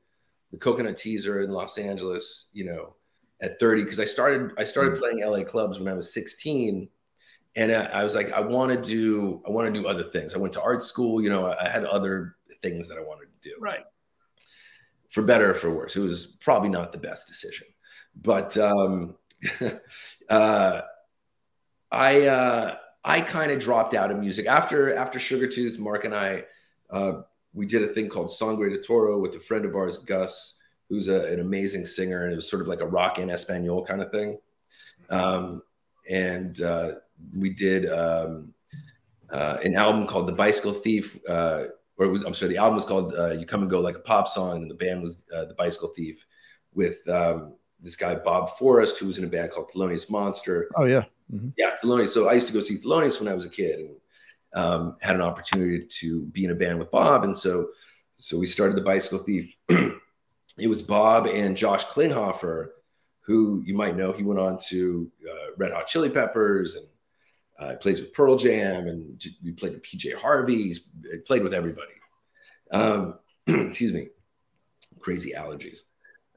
the Coconut Teaszer in Los Angeles." You know, at thirty, because I started I started mm. playing LA clubs when I was sixteen. And I, I was like, I want to do, I want to do other things. I went to art school. You know, I had other things that I wanted to do. Right for better or for worse. It was probably not the best decision, but um, uh, I uh, I kind of dropped out of music after after Sugartooth. Mark and I uh, we did a thing called Sangre de Toro with a friend of ours, Gus, who's a, an amazing singer, and it was sort of like a rock in Espanol kind of thing. Um, and uh, we did um, uh, an album called The Bicycle Thief, uh, or was, I'm sorry, the album was called uh, You Come and Go Like a Pop Song, and the band was uh, The Bicycle Thief with um, this guy, Bob Forrest, who was in a band called Thelonious Monster. Oh, yeah. Mm-hmm. Yeah, Thelonious. So I used to go see Thelonious when I was a kid and um, had an opportunity to be in a band with Bob. And so, so we started The Bicycle Thief. it was Bob and Josh Klinghoffer, who you might know. He went on to uh, Red Hot Chili Peppers and uh, plays with Pearl Jam, and we played with PJ Harvey. He's played with everybody. Um, excuse me, crazy allergies.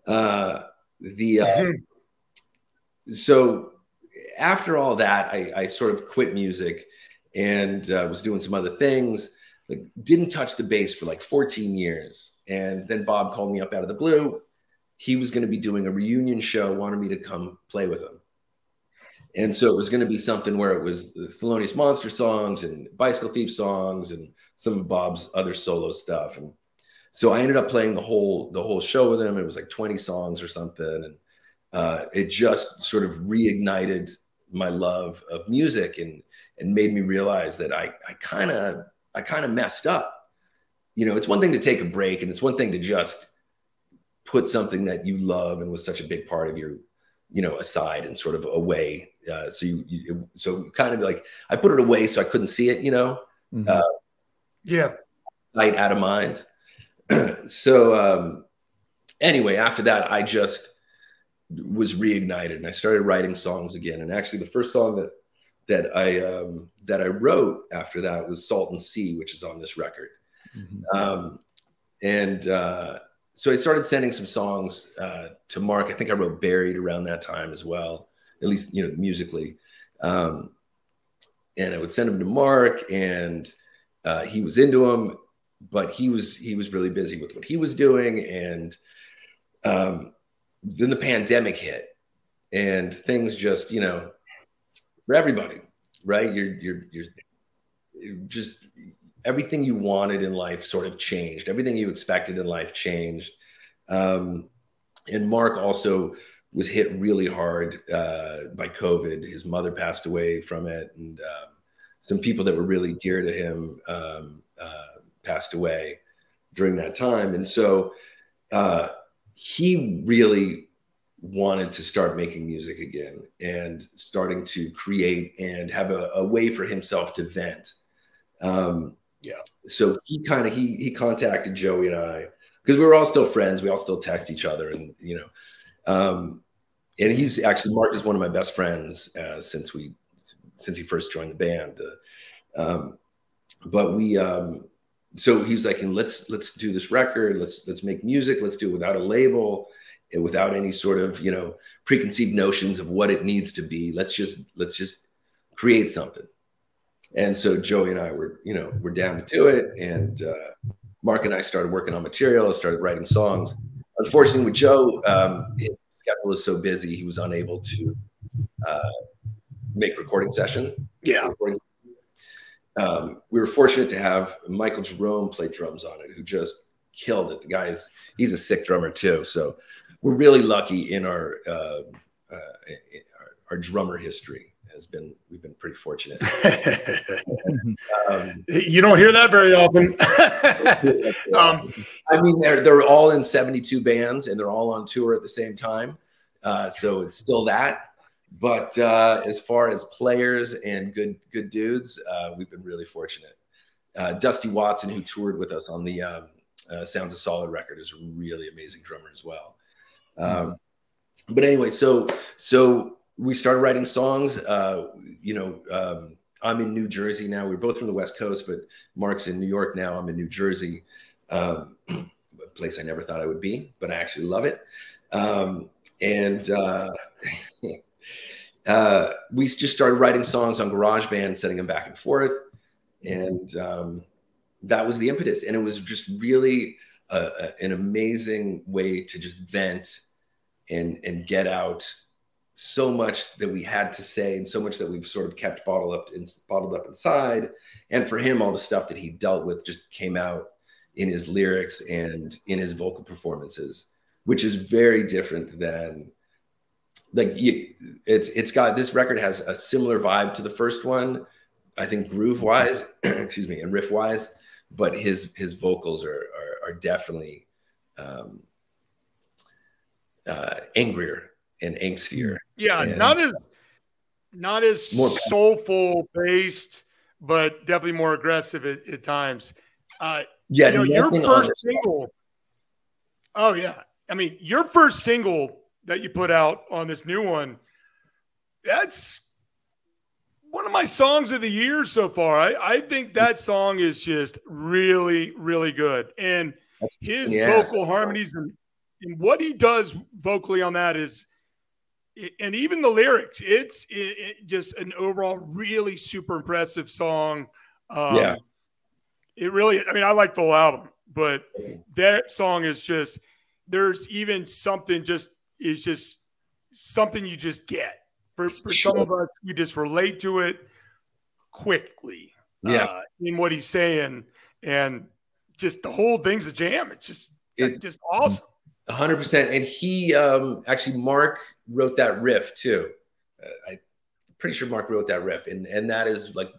Uh, the uh, mm-hmm. so after all that, I, I, sort of quit music and uh, was doing some other things. Like didn't touch the bass for like 14 years, and then Bob called me up out of the blue. He was going to be doing a reunion show, wanted me to come play with him. And so it was going to be something where it was the Thelonious Monster songs and Bicycle Thief songs and some of Bob's other solo stuff. And so I ended up playing the whole the whole show with him. It was like 20 songs or something, and uh, it just sort of reignited my love of music and and made me realize that I I kind of I kind of messed up. You know, it's one thing to take a break, and it's one thing to just put something that you love and was such a big part of your you know aside and sort of away uh, so you, you, so kind of like i put it away so i couldn't see it you know mm-hmm. uh, yeah light out of mind so um anyway after that i just was reignited and i started writing songs again and actually the first song that that i um that i wrote after that was Salt and sea which is on this record mm-hmm. um and uh so I started sending some songs uh, to Mark. I think I wrote "Buried" around that time as well, at least you know musically. Um, and I would send them to Mark, and uh, he was into them, but he was he was really busy with what he was doing, and um, then the pandemic hit, and things just you know for everybody, right? You're you're you're, just everything you wanted in life sort of changed. Everything you expected in life changed. Um, and Mark also was hit really hard uh, by COVID. His mother passed away from it, and uh, some people that were really dear to him um, uh, passed away during that time. And so uh, he really wanted to start making music again and starting to create and have a, a way for himself to vent. Um, yeah. So he kind of he he contacted Joey and I because we were all still friends. We all still text each other, and you know, um, and he's actually Mark is one of my best friends uh, since we since he first joined the band. Uh, um, but we um, so he was like, let's let's do this record. Let's let's make music. Let's do it without a label and without any sort of you know preconceived notions of what it needs to be. Let's just let's just create something. And so Joey and I were, you know, we're down to do it. And uh, Mark and I started working on material, started writing songs. Unfortunately, with Joe, um, his schedule was so busy, he was unable to uh, make recording session. Yeah. Recording um, we were fortunate to have Michael Jerome play drums on it, who just killed it. The guy is he's a sick drummer too. So we're really lucky in our uh, uh, our, our drummer history has been we've been pretty fortunate. um, you don't hear that very often. um, I mean, they're they're all in 72 bands and they're all on tour at the same time, uh, so it's still that. But uh, as far as players and good good dudes, uh, we've been really fortunate. Uh, Dusty Watson, who toured with us on the um, uh, Sounds of Solid record, is a really amazing drummer as well. Um, but anyway, so so we started writing songs. Uh, you know, um, I'm in New Jersey now. We're both from the West Coast, but Mark's in New York now. I'm in New Jersey, um, a place I never thought I would be, but I actually love it. Um, and uh, we just started writing songs on GarageBand, sending them back and forth, and um, that was the impetus. And it was just really a, a, an amazing way to just vent and and get out so much that we had to say and so much that we've sort of kept bottled up in, bottled up inside and for him all the stuff that he dealt with just came out in his lyrics and in his vocal performances, which is very different than like it's it's got this record has a similar vibe to the first one, I think groove wise, excuse me, and riff wise, but his his vocals are are, are definitely um, uh, angrier and angstier. Yeah, and not as not as more soulful based, but definitely more aggressive at, at times. Uh, yeah, you know, your first single. Oh yeah, I mean your first single that you put out on this new one. That's one of my songs of the year so far. I, I think that song is just really, really good. And That's, his vocal harmonies and, and, what he does vocally on that is, and even the lyrics, it's it, it just an overall really super impressive song. Um, yeah. It really, I mean, I like the whole album, but that song is just, there's even something just, is just something you just get for, for sure. some of us, we just relate to it quickly. Yeah. Uh, in what he's saying. And just the whole thing's a jam. It's just, it's just awesome. 100%. And he um, actually, Mark wrote that riff too. Uh, I'm pretty sure Mark wrote that riff. And, and that is like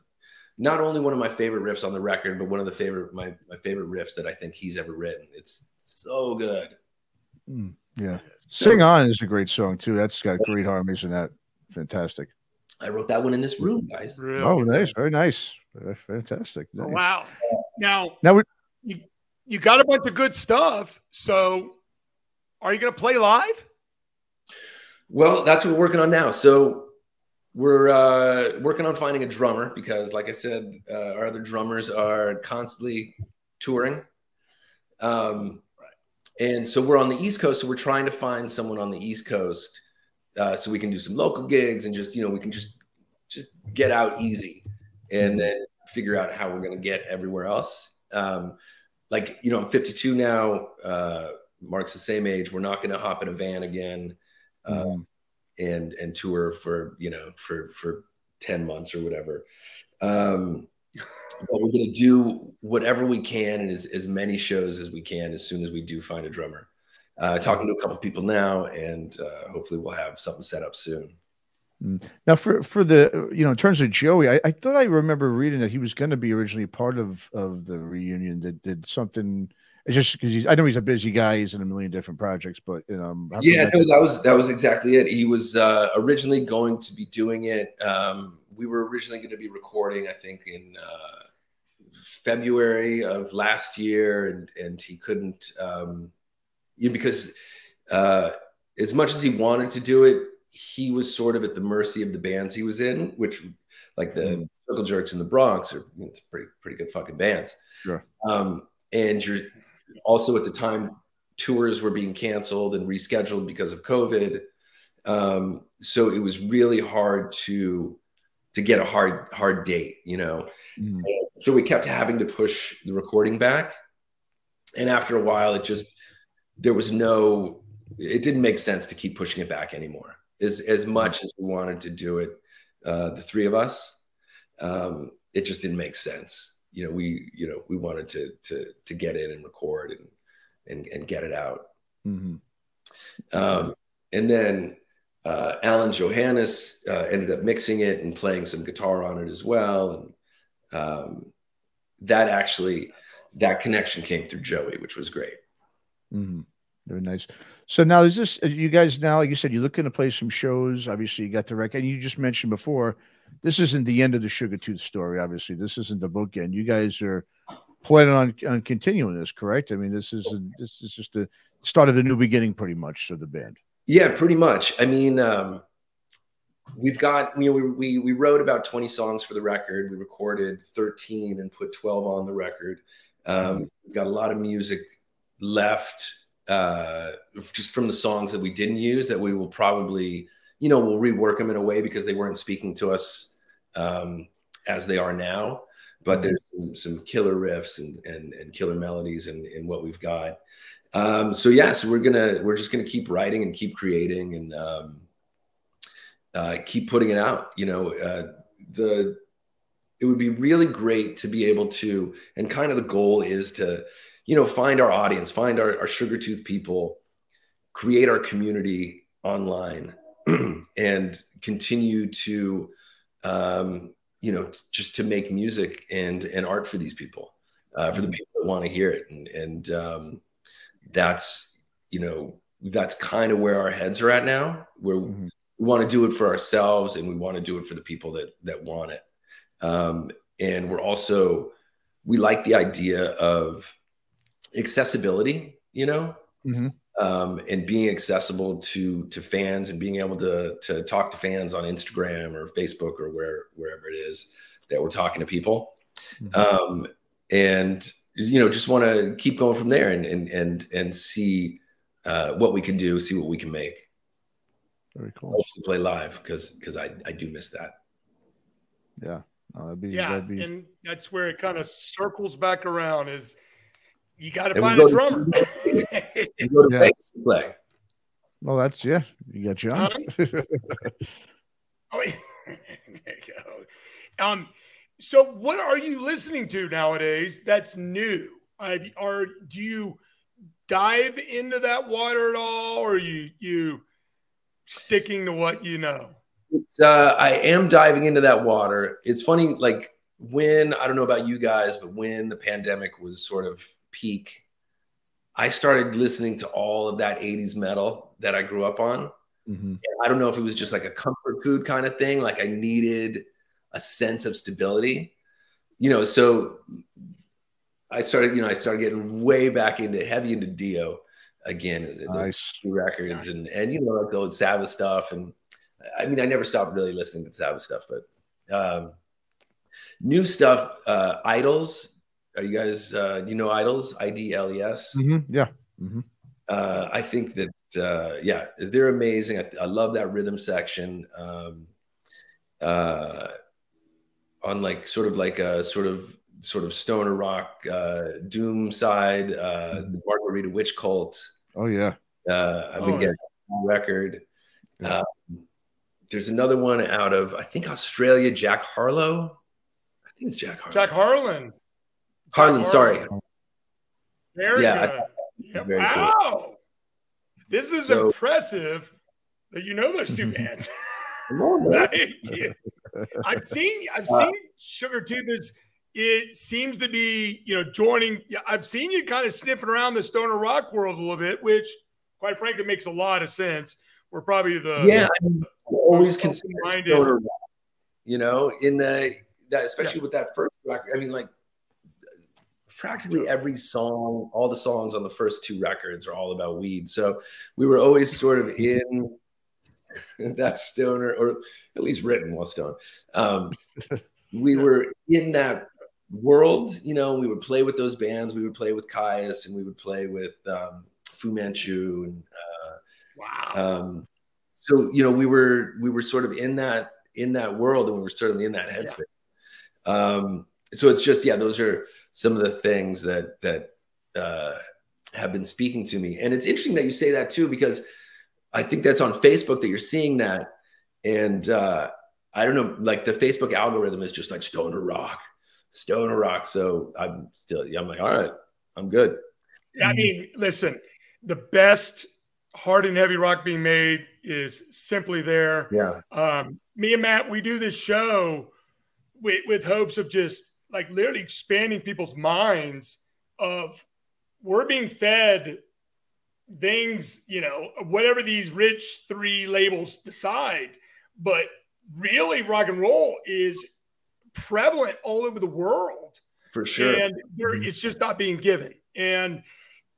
not only one of my favorite riffs on the record, but one of the favorite, my, my favorite riffs that I think he's ever written. It's so good. Mm, yeah. So, Sing On is a great song too. That's got great harmonies in that. Fantastic. I wrote that one in this room, guys. Really? Oh, nice. Very nice. Fantastic. Nice. Oh, wow. Now, now we you, you got a bunch of good stuff. So are you going to play live? Well, that's what we're working on now. So we're uh, working on finding a drummer because, like I said, uh, our other drummers are constantly touring. Um, and so we're on the East Coast. So we're trying to find someone on the East Coast uh, so we can do some local gigs and just you know we can just just get out easy and then figure out how we're going to get everywhere else um, like you know i'm 52 now uh, mark's the same age we're not going to hop in a van again um, mm-hmm. and and tour for you know for for 10 months or whatever um, but we're going to do whatever we can and as, as many shows as we can as soon as we do find a drummer uh, talking to a couple people now, and uh, hopefully we'll have something set up soon. Mm. Now, for for the you know in terms of Joey, I, I thought I remember reading that he was going to be originally part of of the reunion. That did something. It's just because I know he's a busy guy. He's in a million different projects, but um, yeah, no, that was that was exactly it. He was uh, originally going to be doing it. Um, we were originally going to be recording, I think, in uh, February of last year, and and he couldn't. Um, you know, because uh, as much as he wanted to do it, he was sort of at the mercy of the bands he was in, which like the mm. Circle Jerks in the Bronx are it's pretty pretty good fucking bands. Sure. Um, and you're also at the time tours were being canceled and rescheduled because of COVID. Um, so it was really hard to to get a hard hard date, you know. Mm. So we kept having to push the recording back, and after a while, it just there was no it didn't make sense to keep pushing it back anymore as as much as we wanted to do it uh, the three of us um, it just didn't make sense you know we you know we wanted to to to get in and record and and, and get it out mm-hmm. um, and then uh, alan johannes uh, ended up mixing it and playing some guitar on it as well and um, that actually that connection came through joey which was great mm-hmm. Very nice. So now is this you guys now, like you said, you're looking to play some shows. Obviously, you got the record. And you just mentioned before, this isn't the end of the Sugartooth story. Obviously, this isn't the bookend. You guys are planning on, on continuing this, correct? I mean, this is this is just the start of the new beginning, pretty much, of the band. Yeah, pretty much. I mean, um, we've got you know we, we we wrote about 20 songs for the record. We recorded 13 and put 12 on the record. Um, we've got a lot of music left uh, just from the songs that we didn't use that we will probably, you know, we'll rework them in a way because they weren't speaking to us um, as they are now. But there's some, some killer riffs and, and, and killer melodies in, in what we've got. Um, so yeah, so we're gonna we're just gonna keep writing and keep creating and um, uh, keep putting it out. You know, uh, the it would be really great to be able to, and kind of the goal is to you know, find our audience, find our, our sugar tooth people, create our community online, and continue to, um, you know, just to make music and and art for these people, uh, for the people that want to hear it, and and um, that's you know that's kind of where our heads are at now, where mm-hmm. we want to do it for ourselves and we want to do it for the people that that want it, um, and we're also we like the idea of accessibility, you know, mm-hmm. um, and being accessible to to fans and being able to to talk to fans on Instagram or Facebook or where wherever it is that we're talking to people, mm-hmm. um, and you know just want to keep going from there and and and and see uh, what we can do, see what we can make. Very cool. Mostly play live because because I I do miss that. Yeah. that'd be, yeah, that'd be... and that's where it kind of circles back around. Is you got to find a drummer. you go to yeah. Vegas to play. Well, that's yeah. You got John. Um, oh, there you go. Um, so what are you listening to nowadays? That's new. Are do you dive into that water at all, or you you sticking to what you know? Uh, I am diving into that water. It's funny, like when I don't know about you guys, but when the pandemic was sort of peak, I started listening to all of that 80s metal that I grew up on. Mm-hmm. I don't know if it was just like a comfort food kind of thing. Like I needed a sense of stability, you know. So I started, you know, I started getting way back into heavy into Dio again, nice. records and and you know like old Sabbath stuff. And I mean, I never stopped really listening to Sabbath stuff, but um, new stuff, uh, IDLES are you guys, uh, you know, IDLES? I D L E S? Mm-hmm. Yeah. Mm-hmm. Uh, I think that, uh, yeah, they're amazing. I, I love that rhythm section. Um, uh, on like sort of like a sort of sort of stoner rock uh, doom side, uh, mm-hmm. the Margarita Witch Cult. Oh yeah, uh, I've been oh, getting yeah. record. Yeah. Um, there's another one out of I think Australia, Jack Harlow. I think it's Jack Harlow. Jack Harlon. Harlon, sorry. Very yeah. Good. wow. Cool. This is so, impressive that you know those two bands. I've seen I've uh, seen Sugartooth is it seems to be, you know, joining I've seen you kind of sniffing around the stoner rock world a little bit, which quite frankly makes a lot of sense. We're probably the Yeah, the, always considered stoner rock, you know, in the that especially yeah. with that first record. I mean, like practically every song, all the songs on the first two records are all about weed. So we were always sort of in that stoner, or at least written while stone. Um, we were in that world, you know, we would play with those bands. We would play with Kyuss and we would play with um, Fu Manchu. And, uh, wow. Um, so, you know, we were, we were sort of in that, in that world and we were certainly in that headspace. Yeah. Um, so it's just, yeah, those are, some of the things that that uh, have been speaking to me. And it's interesting that you say that too, because I think that's on Facebook that you're seeing that. And uh, I don't know, like the Facebook algorithm is just like stone stoner rock, stone stoner rock. So I'm still, I'm like, all right, I'm good. I mean, listen, the best hard and heavy rock being made is simply there. Yeah. Um, me and Matt, we do this show with, with hopes of just like literally expanding people's minds of we're being fed things, you know, whatever these rich three labels decide. But really, rock and roll is prevalent all over the world. For sure. And mm-hmm. it's just not being given. And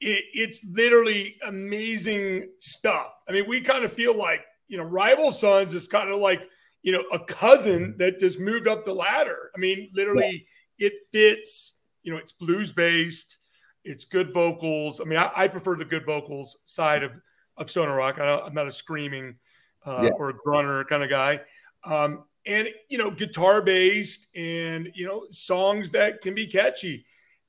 it, it's literally amazing stuff. I mean, we kind of feel like, you know, Rival Sons is kind of like, you know, a cousin that just moved up the ladder. I mean, literally it fits. You know, it's blues based. It's good vocals. I mean, I, I prefer the good vocals side of of stoner rock. I, am not a screaming uh, yeah. or a grunter kind of guy. Um, and you know, guitar based, and you know, songs that can be catchy.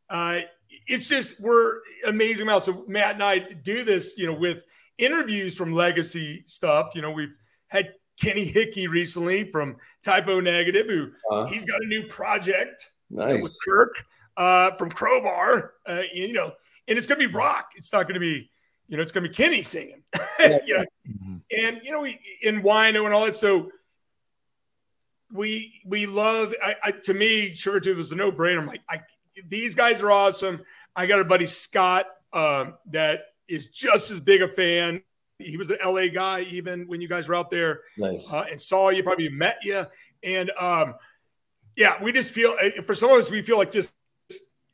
Uh, it's just we're amazing amount. So Matt and I do this, you know, with interviews from legacy stuff. You know, we've had Kenny Hickey recently from Type O Negative, who uh, he's got a new project nice. with Kirk uh, from Crowbar. Uh, you know, and it's going to be rock. It's not going to be, you know, it's going to be Kenny singing, you know, mm-hmm. and you know, we, in Wino and all that. So we we love. I, I to me, Sugartooth was a no brainer. I'm like, I, these guys are awesome. I got a buddy Scott um, that is just as big a fan. He was an LA guy even when you guys were out there, nice. uh, and saw you. Probably met you, and um, yeah, we just feel eh, for some of us, we feel like just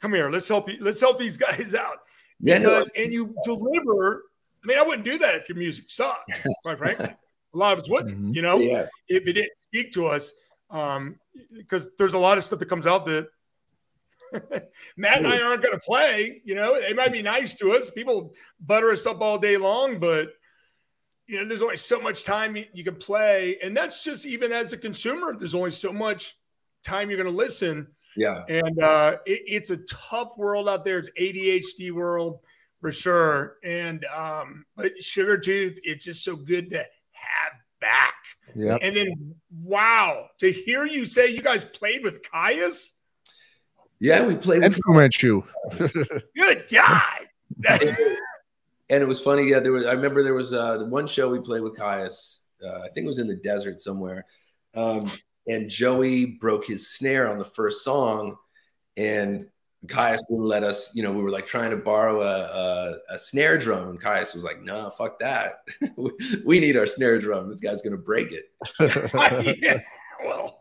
come here, let's help you, let's help these guys out. Yeah, because, no, and you deliver. I mean, I wouldn't do that if your music sucked, quite frankly. A lot of us wouldn't, mm-hmm. you know, yeah. if it didn't speak to us. Um, because there's a lot of stuff that comes out that Matt and I aren't going to play. You know, they might be nice to us. People butter us up all day long, but you know, there's only so much time you, you can play, and that's just even as a consumer. There's only so much time you're going to listen. Yeah. And uh, it, it's a tough world out there. It's ADHD world for sure. And um, but Sugartooth, it's just so good to have back. Yeah. And then wow, to hear you say you guys played with Kyuss. Yeah, we played with Fu you. Good God. and it was funny. Yeah, there was. I remember there was uh, one show we played with Kyuss. Uh, I think it was in the desert somewhere. Um, and Joey broke his snare on the first song, and Kyuss wouldn't let us. You know, we were like trying to borrow a, a, a snare drum, and Kyuss was like, "No, nah, fuck that. we need our snare drum. This guy's gonna break it." yeah, well,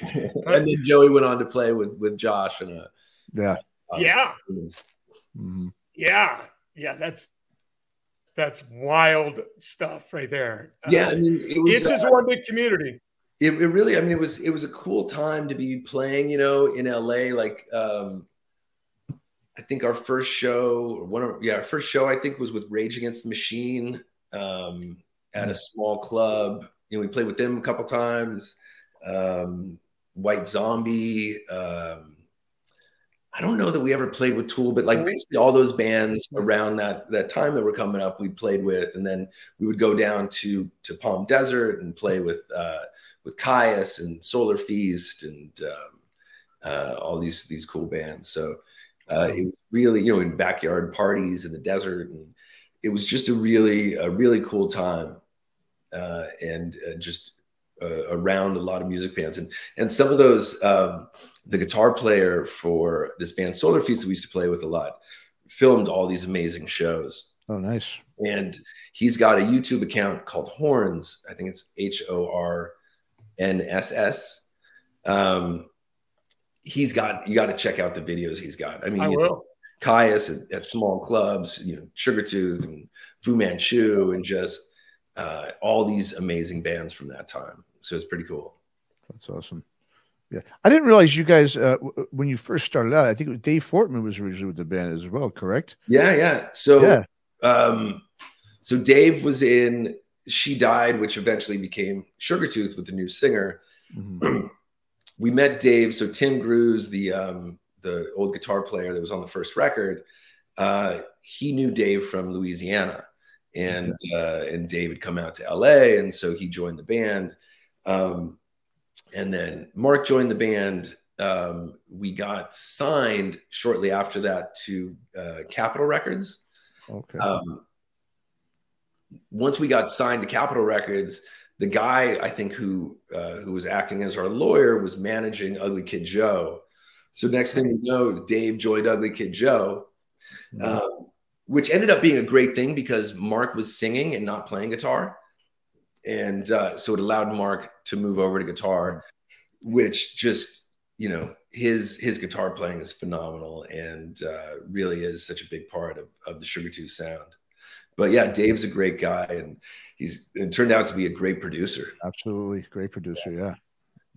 and then Joey went on to play with with Josh and a yeah, yeah, mm-hmm. yeah, yeah. That's that's wild stuff right there. Yeah, uh, I mean, it was, it's just uh, one big community it, it, really i mean it was it was a cool time to be playing you know in la like um i think our first show one of yeah our first show i think was with rage against the machine um at a small club. You know we played with them a couple times. Um white zombie um I don't know that we ever played with Tool, but like basically all those bands around that that time that were coming up, we played with, and then we would go down to to Palm Desert and play with uh, with Kyuss and Solar Feast and um, uh, all these these cool bands. So uh, it was really, you know, in backyard parties in the desert, and it was just a really a really cool time, uh, and uh, just uh, around a lot of music fans, and and some of those um, the guitar player for this band Solar Feast that we used to play with a lot filmed all these amazing shows. Oh, nice! And he's got a YouTube account called Horns. I think it's H O R NSS. Um, he's got you got to check out the videos he's got. I mean, I will. Know, Kyuss at, at, small clubs, you know, Sugartooth and Fu Manchu, and just uh, all these amazing bands from that time. So it's pretty cool. That's awesome. Yeah, I didn't realize you guys uh, when you first started out. I think it was Dave Fortman was originally with the band as well. Correct? Yeah, yeah. So, yeah. Um, so Dave was in she died, which eventually became Sugartooth with the new singer. Mm-hmm. we met Dave. So Tim Grews, the um, the old guitar player that was on the first record, uh, he knew Dave from Louisiana, and uh, and Dave had come out to L.A. and so he joined the band. Um, and then Mark joined the band. Um, we got signed shortly after that to uh, Capitol Records. Okay. Um, once we got signed to Capitol Records, the guy I think who uh, who was acting as our lawyer was managing Ugly Kid Joe. So next thing you know, Dave joined Ugly Kid Joe, uh, which ended up being a great thing because Mark was singing and not playing guitar, and uh, so it allowed Mark to move over to guitar, which just you know his his guitar playing is phenomenal and uh, really is such a big part of, of the Sugartooth sound but yeah, Dave's a great guy, and he's it turned out to be a great producer. Absolutely, great producer. Yeah,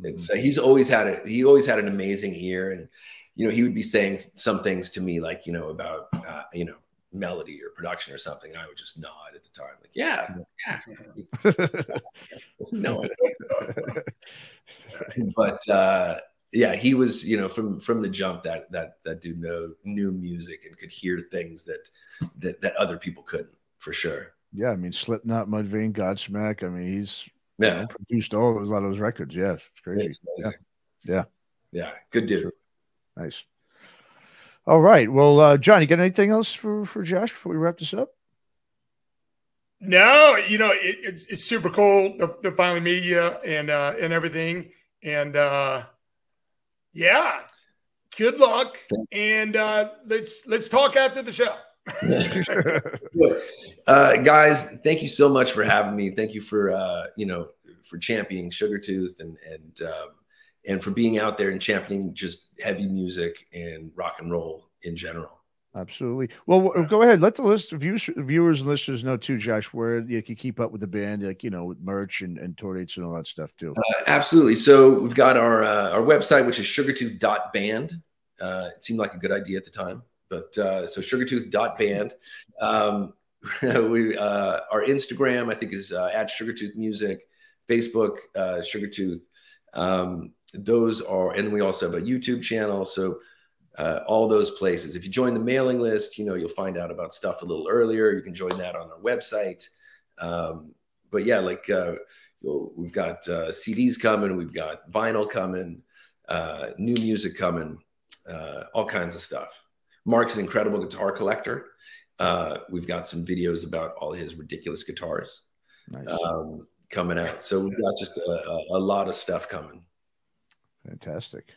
it's uh, he's always had it. He always had an amazing ear, and you know he would be saying some things to me like you know about uh, you know melody or production or something. And I would just nod at the time, like yeah, yeah, no. but uh, yeah, he was, you know, from from the jump that that that dude know knew music and could hear things that that that other people couldn't for sure. Yeah, I mean Slipknot, Mudvayne, Godsmack. I mean, he's yeah you know, produced all those, a lot of those records. Yeah, it's crazy. It's yeah. yeah, yeah, good dude. Nice. All right. Well, uh, John, you got anything else for for Josh before we wrap this up? No, you know it, it's it's super cool the, to finally meet you and uh, and everything, and uh, yeah, good luck, and uh, let's let's talk after the show. Uh, guys, thank you so much for having me. Thank you for uh, you know for championing Sugartooth and and um, and for being out there and championing just heavy music and rock and roll in general. Absolutely. Well, go ahead. Let the list viewers, viewers and listeners know too, Josh, where you can keep up with the band, like you know, with merch and, and tour dates and all that stuff too. Uh, absolutely. So we've got our uh, our website, which is sugartooth.band. Uh, it seemed like a good idea at the time, but uh, so sugartooth.band. Um, we uh, our Instagram, I think, is uh, at Sugartooth Music. Facebook, uh, Sugartooth. Um, those are, and we also have a YouTube channel. So uh, all those places. If you join the mailing list, you know you'll find out about stuff a little earlier. You can join that on our website. Um, but yeah, like uh, we've got uh, CDs coming, we've got vinyl coming, uh, new music coming, uh, all kinds of stuff. Mark's an incredible guitar collector. Uh, we've got some videos about all his ridiculous guitars nice. um, coming out. So we've got just a, a, lot of stuff coming. Fantastic.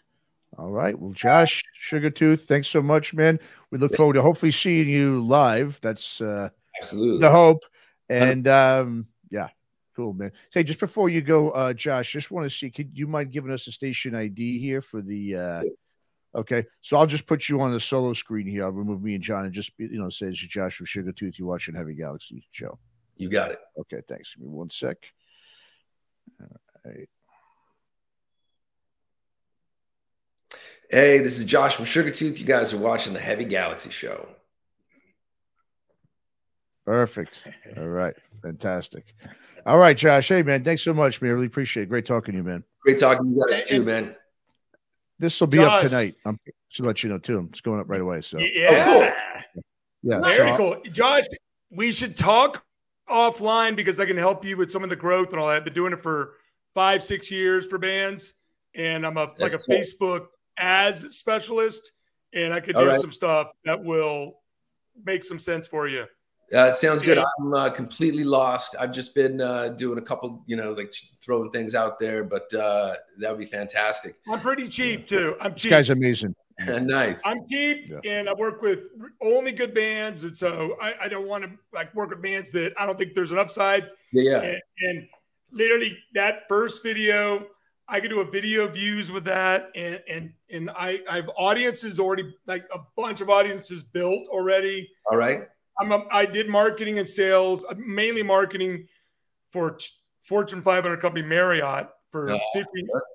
All right. Well, Josh Sugartooth, thanks so much, man. We look forward to hopefully seeing you live. That's uh, absolutely the hope. And um, yeah, cool, man. Say just before you go, uh, Josh, just want to see, could you mind giving us a station ID here for the? Uh, okay, so I'll just put you on the solo screen here. I'll remove me and John and just you know says Josh from Sugartooth. You're watching Heavy Galaxy show. You got it. Okay, thanks. Give me one sec. All right. Hey, this is Josh from Sugartooth. You guys are watching the Heavy Galaxy Show. Perfect. All right. Fantastic. All right, Josh. Hey, man. Thanks so much, man. I really appreciate it. Great talking to you, man. Great talking to you guys, too, man. This will be Josh. up tonight. I'm to let you know, too. It's going up right away. So, yeah. Oh, cool. Yeah. Very so cool. Josh, we should talk offline because I can help you with some of the growth and all that. I've been doing it for five, six years for bands. And I'm a That's like a cool. Facebook as specialist, and I could All do right. some stuff that will make some sense for you. Uh, it sounds good. I'm uh, completely lost. I've just been uh, doing a couple, you know, like throwing things out there, but uh, that would be fantastic. I'm pretty cheap too. I'm cheap. This guy's amazing. nice. I'm cheap, yeah. and I work with only good bands, and so I, I, don't want to like work with bands that I don't think there's an upside. Yeah. And, and literally, that first video I could do a video views with that, and and and I I have audiences already like a bunch of audiences built already. All right. I'm a, I did marketing and sales, uh, mainly marketing for Fortune 500 company Marriott for uh, 50.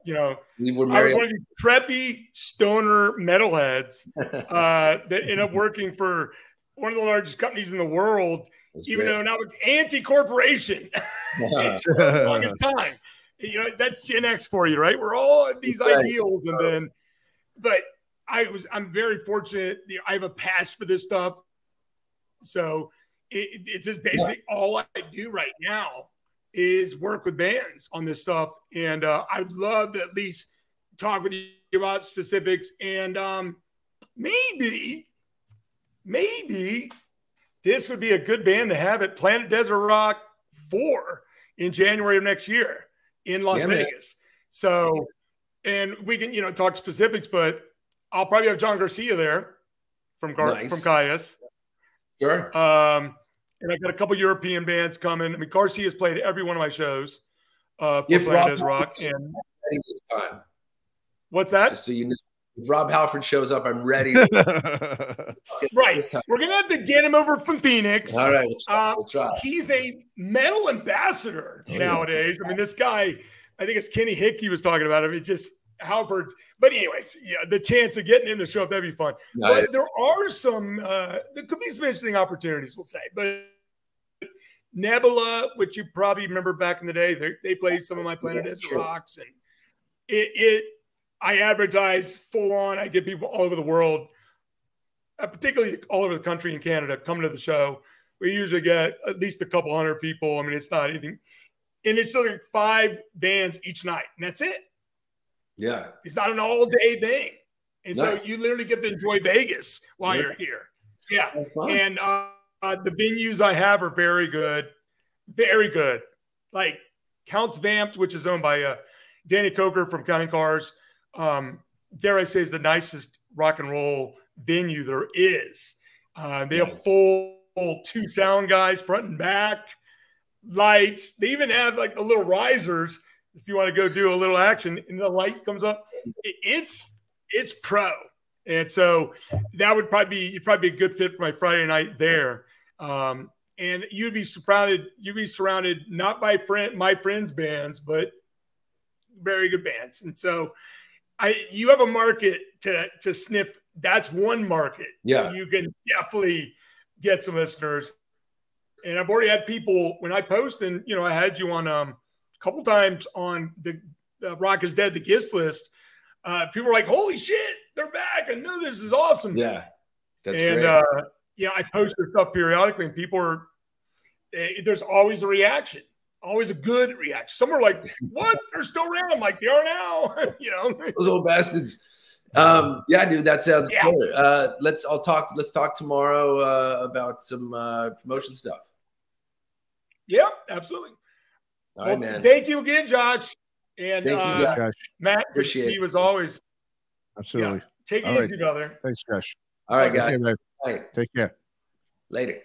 You know, I was one of these preppy stoner metalheads uh, that ended up working for one of the largest companies in the world, That's even great. though now it's anti-corporation. longest time you know that's Gen X for you, right? We're all these ideals, and then, but I was I'm very fortunate. I have a passion for this stuff, so it, it's just basically yeah. all I do right now is work with bands on this stuff, and uh, I'd love to at least talk with you about specifics and um, maybe, maybe this would be a good band to have at Planet Desert Rock four in January of next year in Las yeah, Vegas. Man. So, and we can, you know, talk specifics, but I'll probably have John Garcia there from Gar- nice. from Kyuss. Sure. Um, and I got a couple European bands coming. I mean, Garcia's played every one of my shows. Uh, if Rob Rock and this time. What's that? Just so you know, if Rob Halford shows up, I'm ready. right. We're gonna have to get him over from Phoenix. All right, we'll try. Uh, we'll try. He's a metal ambassador oh, nowadays. Yeah. I mean, this guy. I think it's Kenny Hickey was talking about him. It just Halford. But anyways, yeah, the chance of getting him to show up that'd be fun. No, but it, there are some. Uh, there could be some interesting opportunities. We'll say, but. Nebula, which you probably remember back in the day, they, they played some of my Planet yeah, Rocks, and it, it I advertise full on. I get people all over the world, uh, particularly all over the country and Canada, coming to the show. We usually get at least a couple hundred people. I mean, it's not anything, and it's like five bands each night, and that's it. Yeah, it's not an all day thing. And nice. so you literally get to enjoy Vegas while yeah. you're here. Yeah. And uh, uh, the venues I have are very good. Very good. Like Count's Vamp'd, which is owned by uh, Danny Koker from Counting Cars. Um, dare I say, is the nicest rock and roll venue there is. Uh, they have full, full two sound guys front and back, lights. They even have like the little risers if you want to go do a little action and the light comes up. It's it's pro. And so that would probably be you'd probably be a good fit for my Friday night there. Um, and you'd be surrounded you'd be surrounded not by friend my friends bands, but very good bands. And so I you have a market to to sniff. That's one market. Yeah, you can definitely get some listeners. And I've already had people when I post, and you know, I had you on um, a couple times on the, the Rock is Dead, the guest list. Uh, people are like, "Holy shit, they're back! I know this is awesome." Yeah, that's and, great. Uh, yeah, I post their stuff periodically, and people are. Eh, there's always a reaction always a good reaction. Some are like, "What? They're still around?" I'm like, "They are now." you know, those old bastards. Um, yeah, dude, that sounds yeah. killer. Uh, let's. I'll talk. Let's talk tomorrow uh, about some uh, promotion stuff. Yeah, absolutely. All well, man. Thank you again, Josh. And thank you, uh, Josh. Matt, appreciate he was always absolutely. Yeah, take it All easy, right. brother. Thanks, Josh. All right, guys. Take care, Take care. Later.